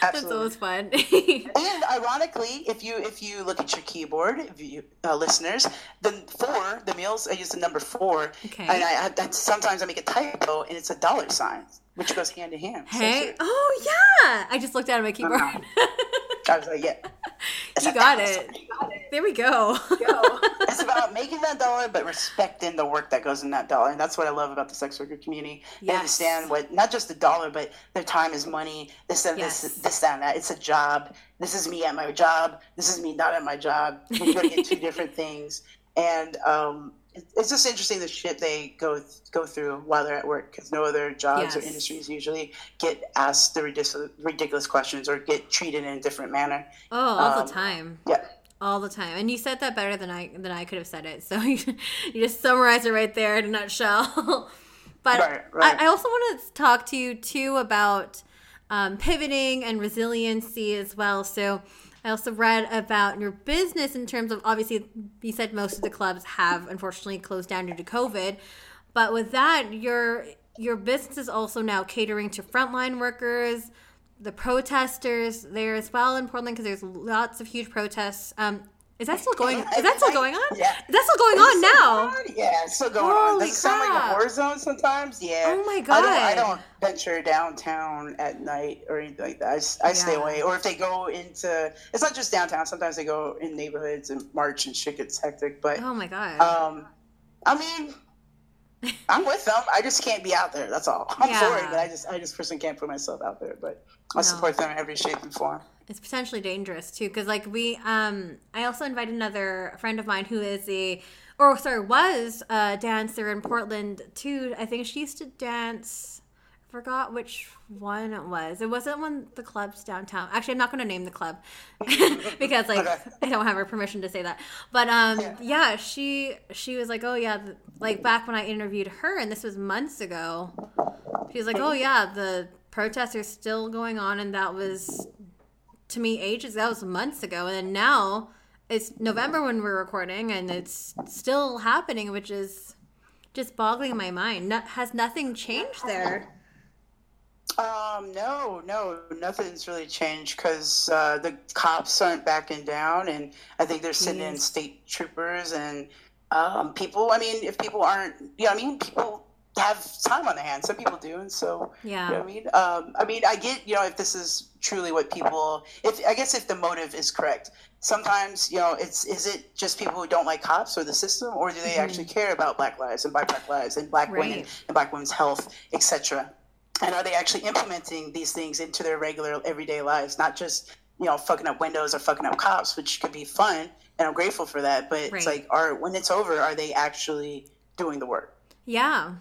That's absolutely. always fun. *laughs* And ironically, if you if you look at your keyboard, if you uh, listeners, the four, the meals, I use the number four, Okay. and I, I that, sometimes I make a typo, and it's a dollar sign, which goes hand to hand. Hey, it's- oh yeah, I just looked at my keyboard. *laughs* I was like, yeah, you a got it. *laughs* sign. There we go. *laughs* it's about making that dollar, but respecting the work that goes in that dollar, and that's what I love about the sex worker community. They Yes. understand what not just the dollar, but their time is money. This and Yes. this, this that, and that. It's a job. This is me at my job. This is me not at my job. We're going to get two different things, and um, it's just interesting the shit they go go through while they're at work because no other jobs or industries usually get asked the ridiculous, ridiculous questions or get treated in a different manner. Oh, all Um, the time. Yeah. All the time. And you said that better than I than I could have said it. So you, *laughs* you just summarize it right there in a nutshell. *laughs* but Right, right. I, I also want to talk to you too about um, pivoting and resiliency as well. So I also read about your business in terms of obviously you said most of the clubs have unfortunately closed down due to COVID. But with that, your your business is also now catering to frontline workers, the protesters there as well in Portland because there's lots of huge protests. Um, is that still going? Is that still going on? Yeah. Is that still going on now? Yeah, it's still going on. Holy Does it sound like a war zone sometimes? Yeah. Oh my god. I don't, I don't venture downtown at night or anything like that. I, stay Yeah. away. Or if they go into, it's not just downtown. Sometimes they go in neighborhoods and march and shit gets hectic. But Oh my god. um, I mean, I'm with them. I just can't be out there. That's all. I'm Yeah. sorry, but I just, I just personally can't put myself out there. But I No. support them in every shape and form. it's potentially dangerous too because like we um i also invited another friend of mine who is a or sorry was a dancer in portland too i think she used to dance I forgot which one it was it wasn't one of the clubs downtown actually i'm not going to name the club *laughs* because like Okay. i don't have her permission to say that but um Yeah. yeah, she she was like oh yeah like back when i interviewed her and this was months ago she was like oh yeah the protests are still going on and that was to me ages that was months ago. And then now it's november when we're recording and it's still happening which is just boggling my mind. No, has nothing changed there? Um, no, no, nothing's really changed because uh, the cops aren't backing down, and I think they're sending in state troopers and um, people. I mean, if people aren't, yeah, I mean, people have time on their hands. Some people do, and so Yeah. you know what I mean. Um, I mean, I get you know if this is truly what people, if I guess if the motive is correct. Sometimes you know it's is it just people who don't like cops or the system, or do they actually care about Black lives and Black lives and Black women and Black women's health, etc and are they actually implementing these things into their regular everyday lives not just you know fucking up windows or fucking up cops which could be fun and i'm grateful for that but Right. it's like are when it's over are they actually doing the work Yeah.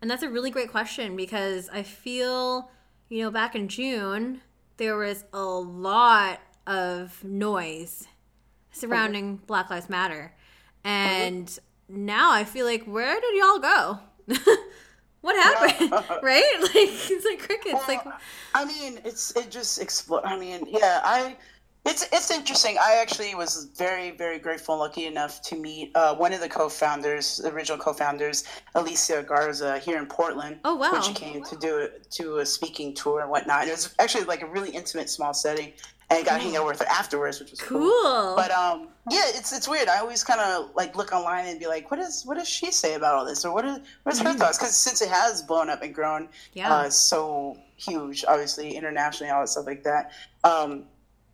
And that's a really great question because I feel, you know, back in June, there was a lot of noise surrounding oh, Black Lives Matter. Oh, and now I feel like, where did y'all go? *laughs* what happened? *laughs* right? *laughs* Like, it's like crickets. Like, I mean, it's it just explode. I mean, yeah, I. It's it's interesting. I actually was very very grateful and lucky enough to meet uh, one of the co-founders, the original co-founders, Alicia Garza, here in Portland. Oh, wow. When she came to do it to a speaking tour and whatnot. And It was actually like a really intimate small setting, and got to hang out with her afterwards, which was cool. cool. But um, yeah, it's it's weird. I always kind of like look online and be like, what is what does she say about all this, or what is what is her thoughts? Because since it has blown up and grown, Yeah. uh, so huge, obviously internationally, all that stuff like that. Um,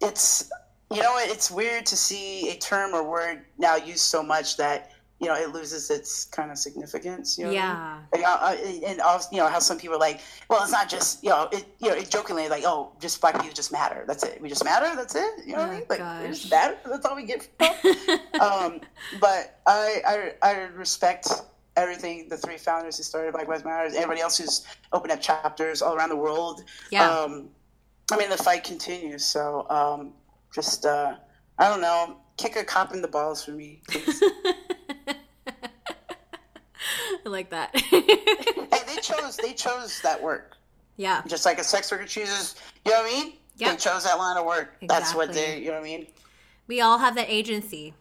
it's you know, it's weird to see a term or word now used so much that you know it loses its kind of significance. You know yeah. I mean? like, uh, and also, you know how some people are like, well, it's not just you know, it you know, it jokingly like, oh, just black people just matter. That's it. We just matter. That's it. You know what I mean? Like, we just matter. That's all we get. *laughs* um, but I, I I respect everything the three founders who started Black Lives Matter, everybody else who's opened up chapters all around the world. Yeah. Um, I mean, the fight continues. So um, just, uh, I don't know, kick a cop in the balls for me, please. *laughs* I like that. *laughs* hey, they chose they chose that work. Yeah. Just like a sex worker chooses, you know what I mean? Yeah. They chose that line of work. Exactly. That's what they, you know what I mean? We all have that agency.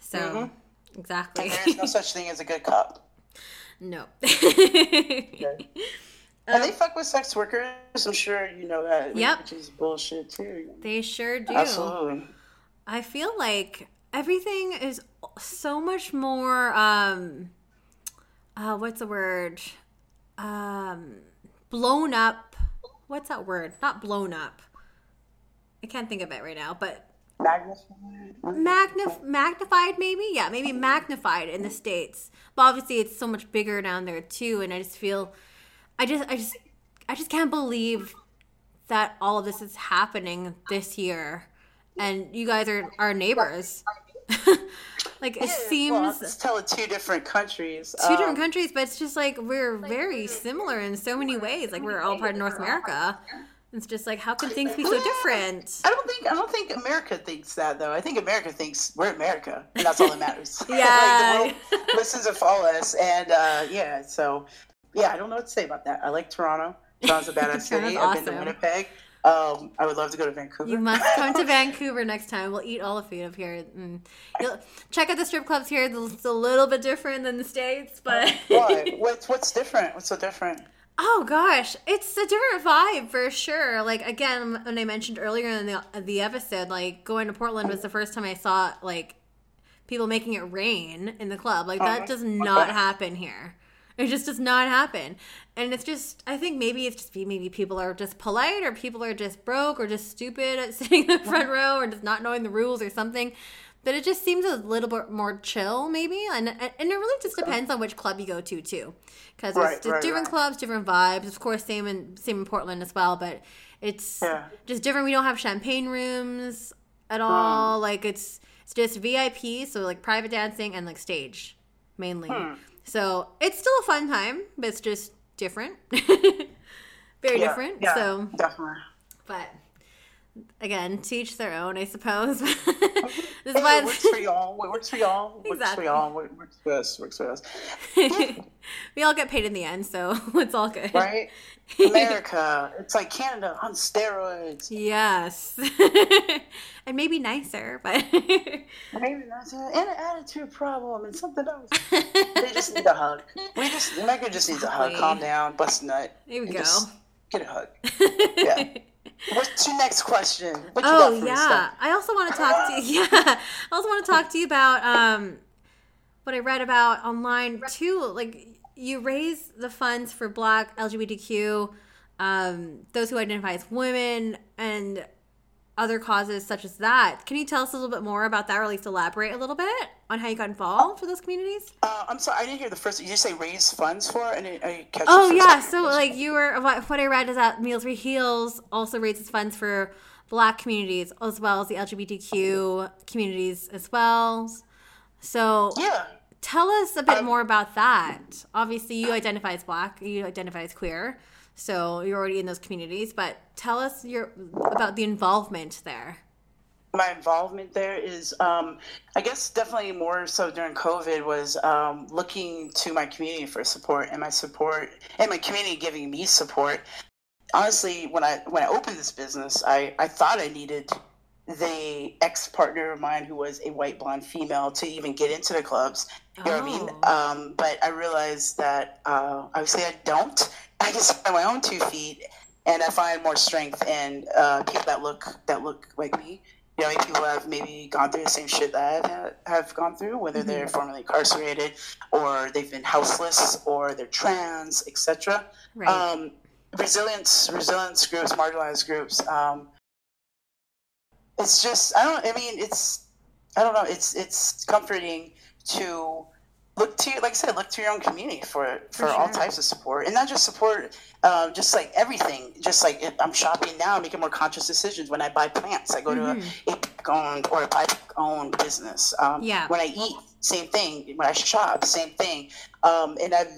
So, Mhm. exactly. And there's no such thing as a good cop. *laughs* no. And they fuck with sex workers. I'm sure you know that. Yep. Which is bullshit too. they sure do. Absolutely. I feel like everything is so much more um uh what's the word? Um blown up. What's that word? Not blown up. I can't think of it right now, but Magnified. magnif- magnified maybe? Yeah, maybe magnified in the states. But obviously it's so much bigger down there too and I just feel I just I just I just can't believe that all of this is happening this year and you guys are our neighbors. *laughs* like it seems well, let's tell it two different countries. two different Um, countries, but it's just like we're very similar in so many ways. Like we're all part of North America. It's just like how can things be so different? I don't think I don't think America thinks that though. I think America thinks we're America, and that's all that matters. Yeah. *laughs* like the world listens and follows us, and uh, yeah. So yeah, I don't know what to say about that. I like Toronto. Toronto's a badass *laughs* city. Toronto's I've been to. Winnipeg. Um, I would love to go to Vancouver. You must come to *laughs* Vancouver next time. We'll eat all the food up here. Mm. You'll, check out the strip clubs here. It's a little bit different than the states, but Why? *laughs* What's what's different? What's so different? oh gosh, it's a different vibe for sure. Like again, when I mentioned earlier in the the episode, like going to Portland was the first time I saw like people making it rain in the club. Like that Uh-huh. does not happen here. It just does not happen. And it's just, I think maybe it's just maybe people are just polite or people are just broke or just stupid at *laughs* sitting in the front row or just not knowing the rules or something. But it just seems a little bit more chill, maybe. And, and it really just depends on which club you go to, too. Because there's Right, different right. clubs, different vibes. Of course, same in, same in Portland as well. But it's Yeah. just different. We don't have champagne rooms at Hmm. all. Like it's it's just VIP, so like private dancing and like stage mainly. Hmm. So it's still a fun time, but it's just different. *laughs* Very Yeah, different. yeah, So, definitely. but again, teach their own, I suppose. *laughs* this is why it works for y'all. It works for y'all. Works for y'all. Works for us. Works for us. *laughs* we all get paid in the end, so *laughs* it's all good. Right? America. It's like Canada on steroids. Yes. *laughs* and maybe nicer, but Maybe that's it. And an attitude problem and something else. they just need a hug. We just America just needs a hug. Calm down, bust a nut. There we go. just Get a hug. Yeah. What's your next question? What you Oh *laughs* yeah? I also want to talk to you. Yeah, I also want to talk to you about um, what I read about online too. Like you raise the funds for Black LGBTQ, um, those who identify as women, and other causes such as that. Can you tell us a little bit more about that, or at least elaborate a little bit on how you got involved for those communities? Uh, I'm sorry, I didn't hear the first. Did you say raise funds for? I I didn't catch. Oh yeah, so like you were what what I read is that Meals for Heels also raises funds for Black communities as well as the LGBTQ communities as well. So Yeah. tell us a bit Um, more about that. Obviously, you identify as Black, you identify as queer, so you're already in those communities. But tell us your about the involvement there. my involvement there is um, i guess definitely more so during covid was um, looking to my community for support and my support and my community giving me support honestly when i when i opened this business i i thought i needed the ex partner of mine who was a white blonde female to even get into the clubs you know what i mean Oh. um, but i realized that uh, obviously i don't i just find my own two feet and i find more strength in uh, people that look that look like me you know, people have maybe gone through the same shit that I have, gone through, whether they're formerly incarcerated or they've been houseless or they're trans, etc. Right. Um, resilience, resilience groups, marginalized groups. Um, it's just I don't. I mean, it's I don't know. It's it's comforting to look to like I said, look to your own community for for, For all types of support, and not just support, uh, just like everything. Just like if I'm shopping now, making more conscious decisions when I buy plants. I go to a, a owned or a BIPOC owned business. Um, Mm-hmm. Yeah. When I eat, same thing. When I shop, same thing. Um, and I've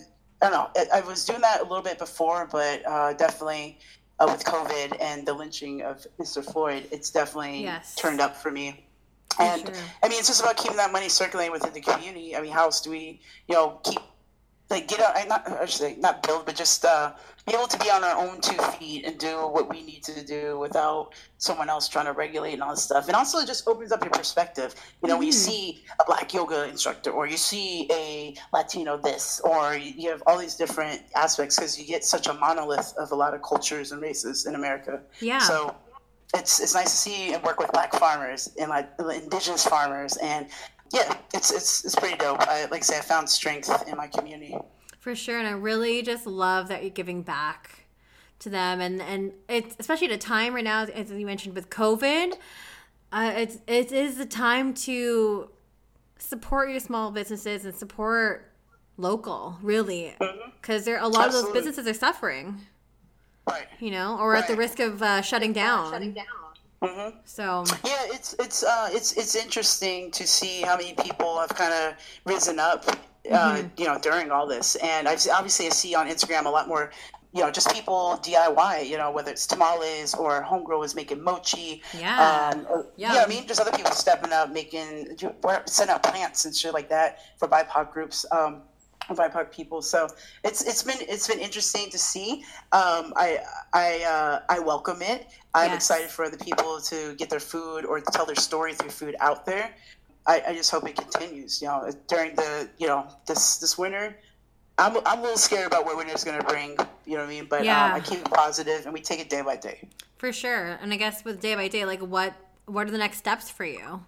I don't know. I, I was doing that a little bit before, but uh, definitely. Uh, with COVID and the lynching of Mr. Floyd, it's definitely Yes. turned up for me. And sure. I mean, it's just about keeping that money circulating within the community. I mean, how else do we, you know, keep like get out? I Not I should say not build, but just uh, be able to be on our own two feet and do what we need to do without someone else trying to regulate and all this stuff. And also, it just opens up your perspective. You know, when you Mhm. see a black yoga instructor, or you see a Latino this, or you have all these different aspects because you get such a monolith of a lot of cultures and races in America. Yeah. So it's it's nice to see and work with black farmers and like indigenous farmers. And yeah, it's it's it's pretty dope. I like I say I found strength in my community. For sure, and I really just love that you're giving back to them, and and it's especially at a time right now, as you mentioned with COVID, uh, it's it is the time to support your small businesses and support local, really, because there a lot of those businesses are suffering, Right. you know, or at the risk of uh, shutting down. hmm So Yeah, it's it's uh it's it's interesting to see how many people have kind of risen up, uh, you know, during all this. And I've obviously I see on Instagram a lot more. You know, just people DIY. You know, whether it's tamales or homegrowers making mochi. Yeah. Um, or- Yeah. yeah. I mean, just other people stepping up, making sending out plants and shit like that for BIPOC groups. Um, BIPOC people. So it's it's been it's been interesting to see. Um, I I uh, I welcome it. I'm Yes. excited for the people to get their food or tell their story through food out there. I, I just hope it continues. You know, during the you know this this winter. I'm, I'm a little scared about what winter's going to bring, you know what I mean? But Yeah. um, I keep it positive and we take it day by day. for sure, and I guess with day by day, like what what are the next steps for you?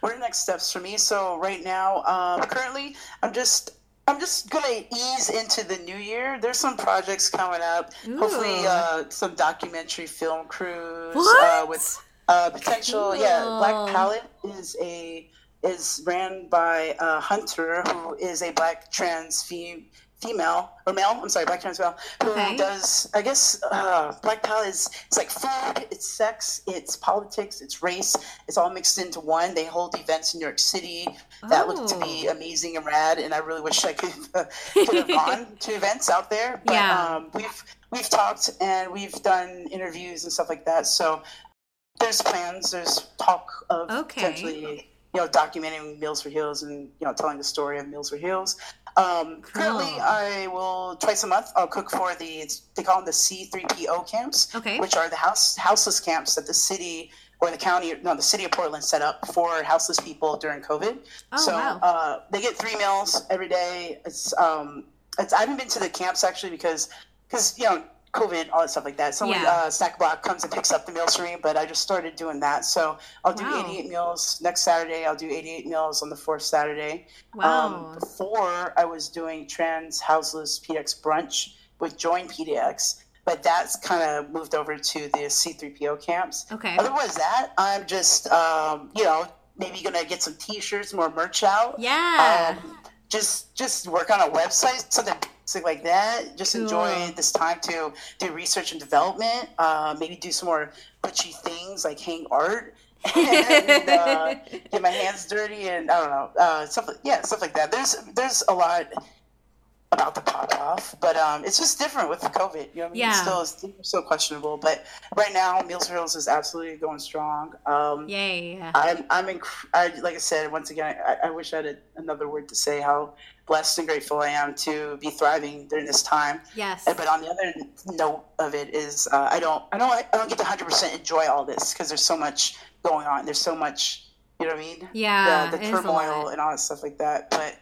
what are the next steps for me so right now um, currently i'm just i'm just gonna ease into the new year. There's some projects coming up. Hopefully uh, some documentary film crews? Uh, with uh, potential yeah black palette is a is ran by uh, hunter who is a black trans fem- female or male i'm sorry black trans male who Okay. does i guess uh, black palette is it's like food it's sex it's politics it's race it's all mixed into one they hold events in new york city that look to be Oh. amazing and rad and i really wish i could, uh, *laughs* could have gone to events out there but Yeah. um, we've we've talked and we've done interviews and stuff like that so there's plans there's talk of Okay. potentially you know documenting meals for heels and you know telling the story of meals for heels um, currently Cool. i will twice a month i'll cook for the they call them the c3po camps Okay. which are the house houseless camps that the city or the county no the city of portland set up for houseless people during covid Oh, so wow. uh, they get three meals every day it's um it's i haven't been to the camps actually because because you know covid all that stuff like that someone Yeah. uh, snack block comes and picks up the meals for me but i just started doing that so i'll do Wow. 88 meals next saturday i'll do 88 meals on the fourth saturday Wow. um, before I was doing trans houseless PDX brunch with Join PDX, but that's kind of moved over to the C3PO camps. okay. Otherwise, that I'm just, um, you know, maybe gonna get some T-shirts, more merch out. Yeah. Um, just, just work on a website, something basic like that. Just Cool. enjoy this time to do research and development. Uh, maybe do some more butchy things like hang art. *laughs* and uh, get my hands dirty and I don't know uh, stuff. Like, yeah, stuff like that. There's there's a lot about the pop off, but um, it's just different with the COVID. You know, what I mean? Yeah. It's still questionable, but right now Meals for is absolutely going strong. Um, Yay. I'm I'm inc- I, like I said once again. I, I wish I had a, another word to say how blessed and grateful I am to be thriving during this time. Yes. But on the other note of it is, uh, I don't, I don't, I don't get to hundred percent enjoy all this because there's so much going on. There's so much, you know what I mean? Yeah, The, the it is a turmoil and all that stuff like that. But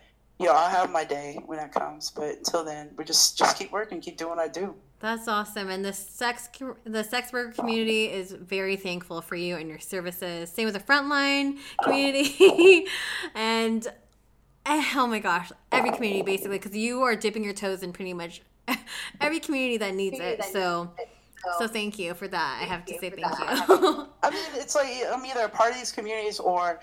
you know, I'll have my day when that comes. But until then, we just just keep working, keep doing what I do. That's awesome, and the sex the sex worker community is very thankful for you and your services. Same with the frontline community, *laughs* and eh, oh my gosh, every community basically, because you are dipping your toes in pretty much *laughs* every community that needs it. So So thank you for that. Thank I have to say thank that. you. *laughs* I mean, it's like I'm either a part of these communities or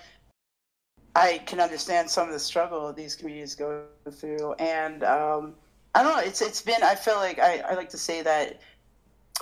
I can understand some of the struggle these communities go through. And um, I don't know. It's it's been. I feel like I, I like to say that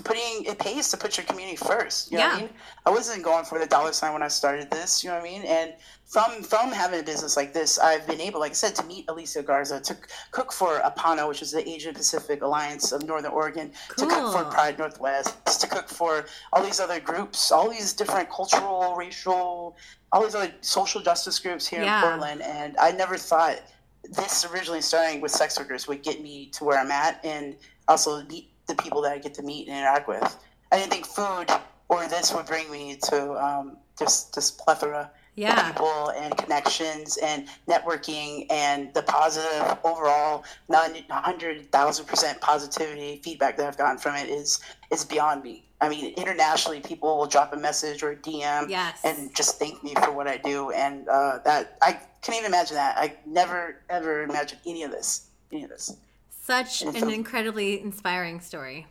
putting it pays to put your community first. You know what I Yeah. mean? I wasn't going for the dollar sign when I started this. You know what I mean? And from from having a business like this, I've been able, like I said, to meet Alicia Garza, to cook for APANO, which is the Asian Pacific Alliance of Northern Oregon, to cook for Pride Northwest, to cook for all these other groups, all these different cultural, racial, all these other social justice groups here Yeah. in Portland. And I never thought this originally starting with sex workers would get me to where I'm at and also meet the people that I get to meet and interact with. I didn't think food or this would bring me to um, just this plethora yeah. people and connections and networking and the positive overall 100,000% positivity feedback that I've gotten from it is is beyond me. I mean, internationally, people will drop a message or a DM Yes. and just thank me for what I do. And uh, that I can't even imagine that. I never ever imagined any of this. Any of this. Such and an so- incredibly inspiring story.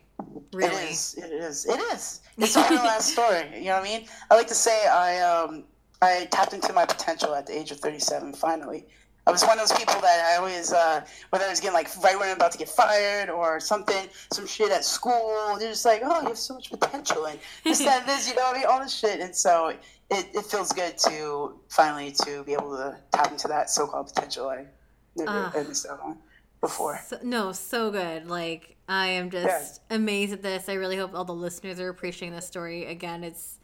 Really. It is. It is. It is. *laughs* It's a real last story. You know what I mean? I like to say I um I tapped into my potential at the age of 37. Finally, I was one of those people that I always uh, whether I was getting like right when I'm about to get fired or something, some shit at school. They're just like, oh, you have so much potential and this that and this. You know what I mean? All this shit. And so it, it feels good to finally to be able to tap into that so-called potential I never Ah. had missed out on before. So, no, so good. Like I am just amazed at this. I really hope all the listeners are appreciating this story. Again, it's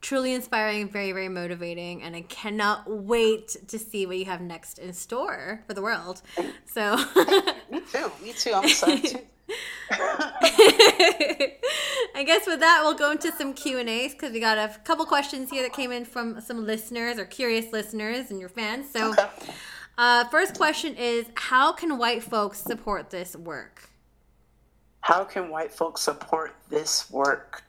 truly inspiring, very, very motivating, and I cannot wait to see what you have next in store for the world. So *laughs* Me too. Me too. I'm excited too. *laughs* I guess with that, we'll go into some Q and A's because we got a couple questions here that came in from some listeners or curious listeners and your fans. So, Okay. uh, first question is, how can white folks support this work? How can white folks support this work?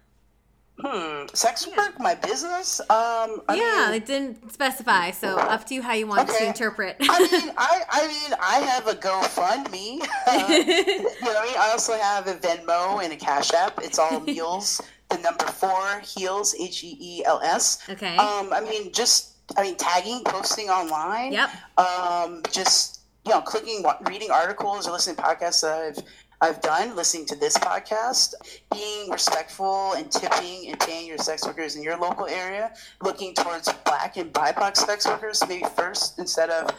Hmm. Sex work, my business. Um. I yeah, Mean, they didn't specify, so up to you how you want to interpret. I mean, *laughs* I, I mean, I have a GoFundMe. Uh, *laughs* you know I mean? I also have a Venmo and a Cash App. It's all *laughs* Meals. the number four Heels. H E E L S. okay. Um. I mean, just I mean, tagging, posting online. yep. um, just you know, clicking, reading articles or listening to podcasts that I've I've done, listening to this podcast, being respectful and tipping and paying your sex workers in your local area, looking towards black and BIPOC sex workers maybe first instead of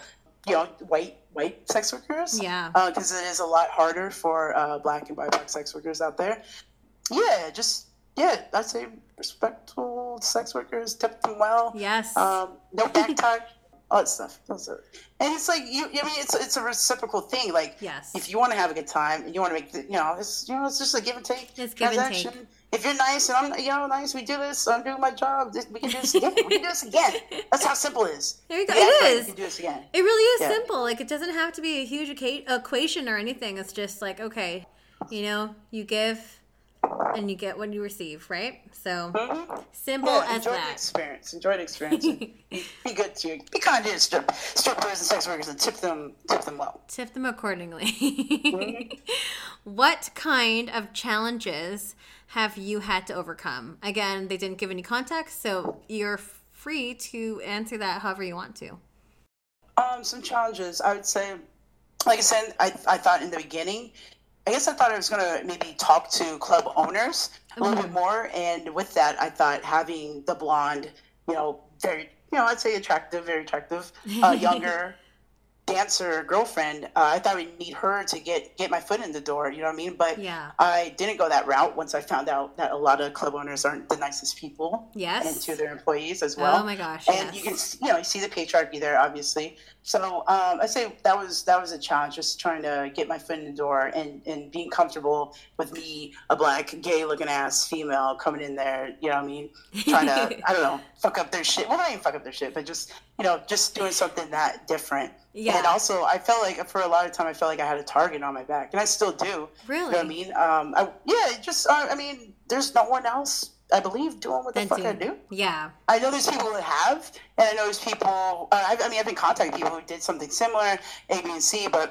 you know white white sex workers Yeah. because it is a lot harder for uh, black and BIPOC sex workers out there. Yeah, just yeah, I'd say respectful sex workers, tip them well Yes. um, no back talk, all that stuff. And it's like you. I mean, it's it's a reciprocal thing. Like yes. if you want to have a good time and you want to make, the, you know, it's you know, it's just a give and take It's give and transaction. take. If you're nice and I'm, you know, nice, we do this. I'm doing my job. We can do this again. we can do this again. *laughs* That's how simple it is. There you go. Yeah, It right. We can do this again. It really is Yeah. simple. Like it doesn't have to be a huge equation or anything. It's just like okay, you know, you give and you get what you receive, right? So Mhm. simple Yeah, as enjoy the that. experience. Enjoy the experience. be, *laughs* be good to you. be kind to strip, strippers and sex workers and tip them tip them well. Tip them accordingly. Mm-hmm. *laughs* what kind of challenges have you had to overcome? Again, they didn't give any context, so you're free to answer that however you want to. Um, some challenges. I would say, like I said, I, I thought in the beginning, I guess I thought I was going to maybe talk to club owners a little bit more. And with that, I thought having the blonde, you know, very, you know, I'd say attractive, very attractive, uh, *laughs* younger dancer girlfriend. Uh, I thought we'd need her to get, get my foot in the door, you know what I mean? But Yeah. I didn't go that route once I found out that a lot of club owners aren't the nicest people Yes. and to their employees as well oh my gosh. and yes. you can you know you see the patriarchy there obviously so um, i say that was that was a challenge just trying to get my foot in the door and and being comfortable with me a black gay looking ass female coming in there you know what i mean trying *laughs* to i don't know fuck up their shit well not even fuck up their shit but just you know just doing something that different Yeah. and also i felt like for a lot of time i felt like i had a target on my back and i still do really? you know what i mean um, I, yeah just uh, i mean there's no one else i believe doing what the Then fuck i do Yeah. I know there's people that have, and I know there's people. Uh, I, I mean, I've been contacting people who did something similar, A, B, and C, but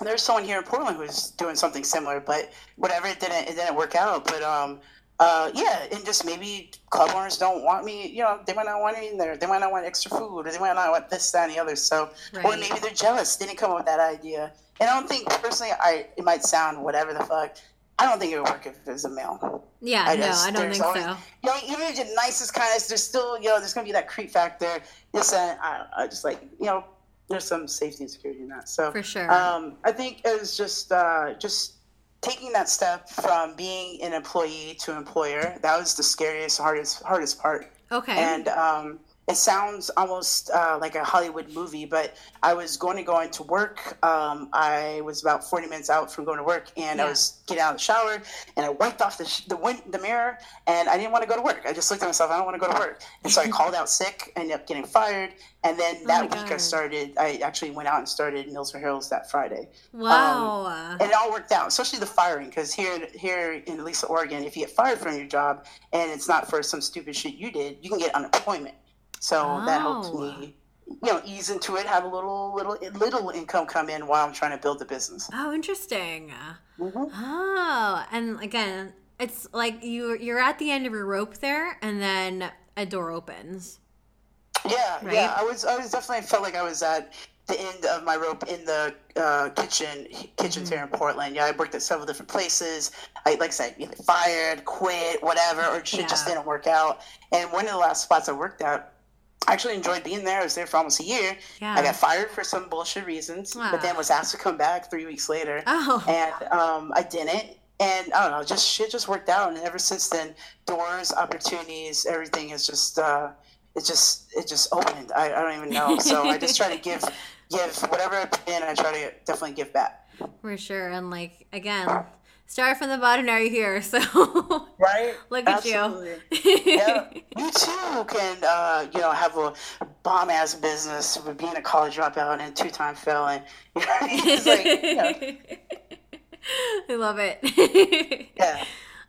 there's someone here in Portland who's doing something similar. But whatever, it didn't it didn't work out. But um, uh, yeah, and just maybe club owners don't want me. You know, they might not want me in there. They might not want extra food, or they might not want this, that, and the other. So, right. or maybe they're jealous. They didn't come up with that idea. And I don't think personally, I it might sound whatever the fuck. I don't think it would work if it was a male. Yeah, I just, no, I don't think always, so. You know, even if the nicest kind of, there's still, you know, there's gonna be that creep factor. This and I, I just like, you know, there's some safety and security in that. So for sure, um, I think it was just, uh, just taking that step from being an employee to employer. That was the scariest, hardest, hardest part. Okay. And um, it sounds almost uh, like a Hollywood movie, but I was going to go into work. Um, I was about 40 minutes out from going to work, and yeah. I was getting out of the shower, and I wiped off the sh- the, wind- the mirror, and I didn't want to go to work. I just looked at myself. I don't want to go to work, and so I *laughs* called out sick. Ended up getting fired, and then oh that oh week God. I started. I actually went out and started Meals for Heels that Friday. Wow! Um, and it all worked out, especially the firing, because here here in Lisa, Oregon, if you get fired from your job and it's not for some stupid shit you did, you can get unemployment. So oh. that helped oh. me, you know, ease into it, have a little little little income come in while I'm trying to build the business. Oh, interesting. Mm-hmm. Oh, and again, it's like you you're at the end of your rope there, and then a door opens. Yeah, right? yeah. I was I was definitely felt like I was at the end of my rope in the uh, kitchen kitchens mm-hmm. here in Portland. Yeah, I worked at several different places. I like I said, either fired, quit, whatever, or shit yeah. just didn't work out. And one of the last spots I worked at I actually enjoyed being there. I was there for almost a year. Yeah. I got fired for some bullshit reasons, wow. but then was asked to come back three weeks later. Oh. And um, I didn't. And I don't know, just shit just worked out. And ever since then, doors, opportunities, everything is just, uh, it just, it just opened. I, I don't even know. So I just try to *laughs* give, give whatever I put in, I try to definitely give back. For sure. And like, again, start from the bottom now you're here so. *laughs* Right? Look at you. *laughs* Yeah. You too can uh, you know have a bomb ass business with being a college dropout and two-time fail and like *laughs* you know. i love it. Yeah.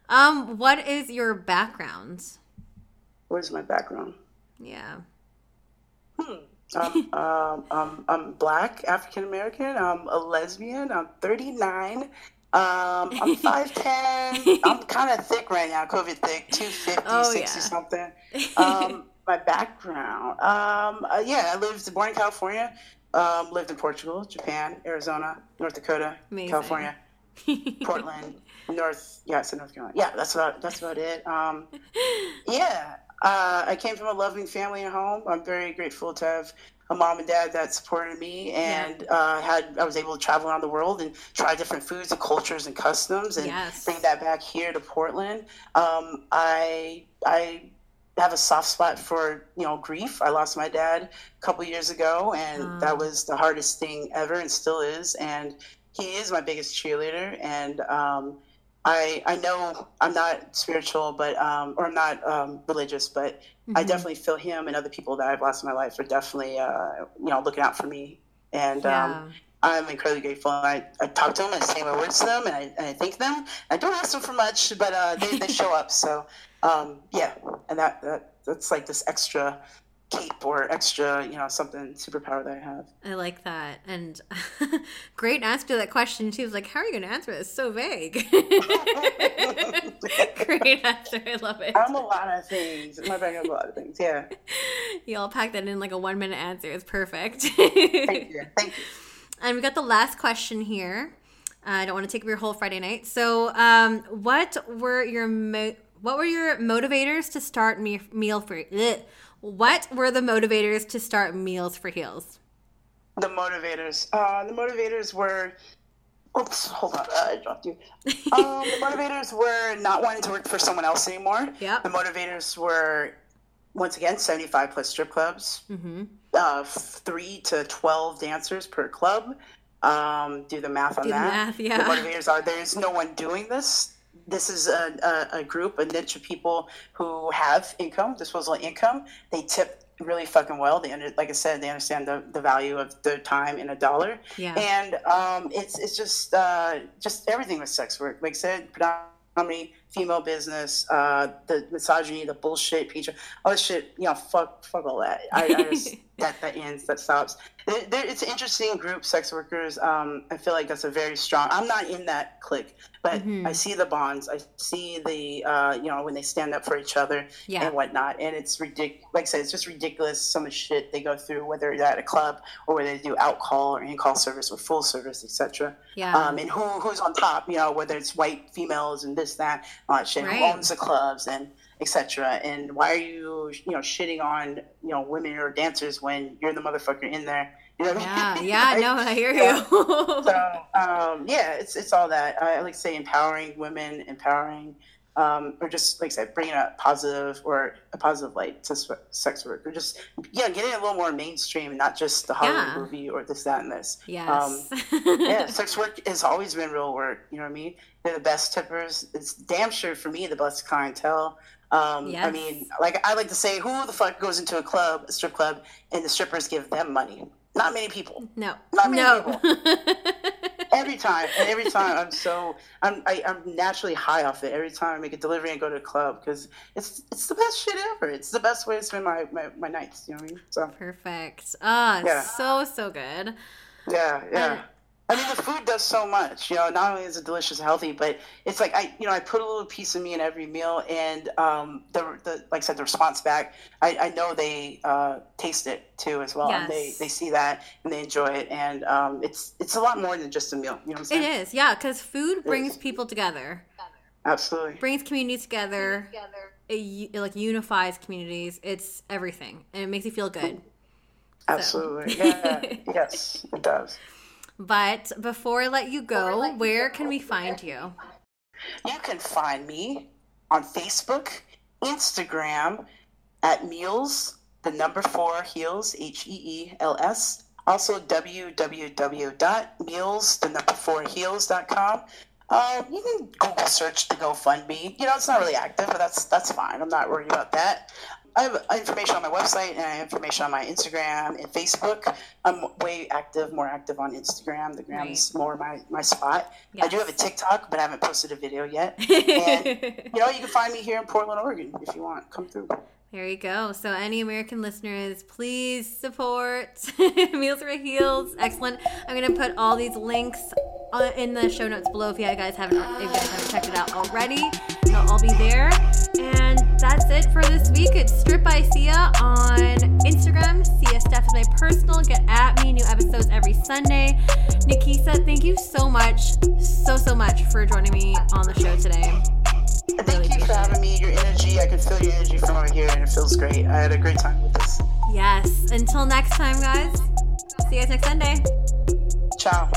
Um what is your background? What is my background? Yeah. Hmm. Um, um, um, I'm black, African American. I'm a lesbian. I'm 39. Um, I'm *laughs* 5'10. I'm kind of thick right now, COVID thick, 250, oh, 60 yeah. something. *laughs* Um, my background. Um, uh, yeah, I lived, born in California, um, lived in Portugal, Japan, Arizona, North Dakota, Amazing. California, *laughs* Portland, North, yeah, so North Carolina. Yeah, that's about, that's about it. Um, yeah, uh, I came from a loving family and home. I'm very grateful to have a mom and dad that supported me and yeah. uh, had I was able to travel around the world and try different foods and cultures and customs and yes. bring that back here to Portland. Um, I I have a soft spot for you know grief. I lost my dad a couple years ago, and um. that was the hardest thing ever, and still is. And he is my biggest cheerleader, and um, I I know I'm not spiritual, but um, or I'm not um, religious, but mm-hmm. I definitely feel him and other people that I've lost in my life are definitely uh, you know looking out for me, and um, yeah. um, I'm incredibly grateful. I, I talk to them I say my words to them, and I, and I thank them. I don't ask them for much, but uh, they, they show up. So um, yeah, and that, that that's like this extra cape or extra, you know, something superpower that I have. I like that. And *laughs* great answer to that question. She was like, How are you going to answer this? So vague. *laughs* great answer. I love it. I'm a lot of things. My brain has a lot of things. Yeah. *laughs* You all packed that in like a one minute answer. It's perfect. Thank you. Thank you. And we got the last question here. Uh, I don't want to take up your whole Friday night. So, um, what were your mo- what were your motivators to start me- meal for? What were the motivators to start Meals for Heels? The motivators. Uh, the motivators were. Oops, hold on. I dropped you. *laughs* Um, the motivators were not wanting to work for someone else anymore. Yeah. The motivators were, once again, 75 plus strip clubs, mm-hmm. uh, three to 12 dancers per club. Um, do the math on do that. Math, yeah. The motivators are there's no one doing this this is a, a, a, group, a niche of people who have income, disposable income. They tip really fucking well. They under, like I said, they understand the, the value of their time in a dollar. Yeah. And um, it's it's just uh, just everything with sex work. Like I said, predominantly female business, uh, the misogyny, the bullshit, pizza, all this shit. You know, fuck, fuck all that. I, I just *laughs* that that ends that stops. it's an interesting group, sex workers. Um, I feel like that's a very strong. I'm not in that clique, but mm-hmm. I see the bonds. I see the uh, you know when they stand up for each other yeah. and whatnot, and it's ridiculous. Like I said, it's just ridiculous some of the shit they go through, whether they're at a club or whether they do out call or in call service or full service, etc. Yeah. Um, and who who's on top? You know, whether it's white females and this that, all that shit. Right. Who owns the clubs and etc. And why are you, you know, shitting on, you know, women or dancers when you're the motherfucker in there? You know yeah, I mean? yeah, no, I hear you. *laughs* so, um, yeah, it's it's all that. I like to say empowering women, empowering, um, or just like I said, bringing a positive or a positive light to sex work, or just yeah, getting a little more mainstream, not just the Hollywood yeah. movie or this, that, and this. Yes. Um, yeah, *laughs* sex work has always been real work. You know what I mean? They're the best tippers. It's damn sure for me the best clientele. Um, yes. I mean, like I like to say, who the fuck goes into a club, a strip club, and the strippers give them money? Not many people. No. Not many no. people. *laughs* every time, and every time, I'm so I'm I, am i am naturally high off it. Every time I make a delivery and go to a club because it's it's the best shit ever. It's the best way to spend my my, my nights. You know what I mean? So perfect. Ah, oh, yeah. so so good. Yeah, yeah. I mean, the food does so much. You know, not only is it delicious, and healthy, but it's like I, you know, I put a little piece of me in every meal, and um, the, the like I said, the response back, I, I know they uh, taste it too as well, yes. and they, they see that and they enjoy it, and um, it's it's a lot more than just a meal. You know what I'm saying? It is, yeah, because food brings people together. Absolutely, brings communities together. together. It, it, like unifies communities. It's everything, and it makes you feel good. Absolutely, so. yeah, *laughs* yes, it does. But before I let you go, let where you can we find you? You can find me on Facebook, Instagram at Meals, the number four heels, H E E L S. Also, www.meals, the number four heels.com. Uh, you can Google search the GoFundMe. You know, it's not really active, but that's that's fine. I'm not worried about that. I have information on my website and I have information on my Instagram and Facebook. I'm way active, more active on Instagram. The gram's right. more my, my spot. Yes. I do have a TikTok, but I haven't posted a video yet. *laughs* and, you know, you can find me here in Portland, Oregon if you want. Come through. There you go. So, any American listeners, please support *laughs* Meals for Heels. Excellent. I'm going to put all these links uh, in the show notes below if you guys haven't if you guys haven't checked it out already. They'll all be there. And that's it for this week. It's Strip by Sia on Instagram. Sia Steph is my personal. Get at me. New episodes every Sunday. Nikisa, thank you so much, so so much for joining me on the show today. Thank really you for having me. Your energy, I can feel your energy from over here, and it feels great. I had a great time with this. Yes. Until next time, guys. See you guys next Sunday. Ciao.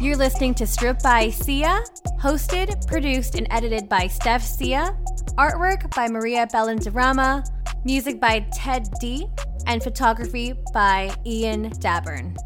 You're listening to Strip by Sia, hosted, produced, and edited by Steph Sia, artwork by Maria Bellandarama, music by Ted D, and photography by Ian Daburn.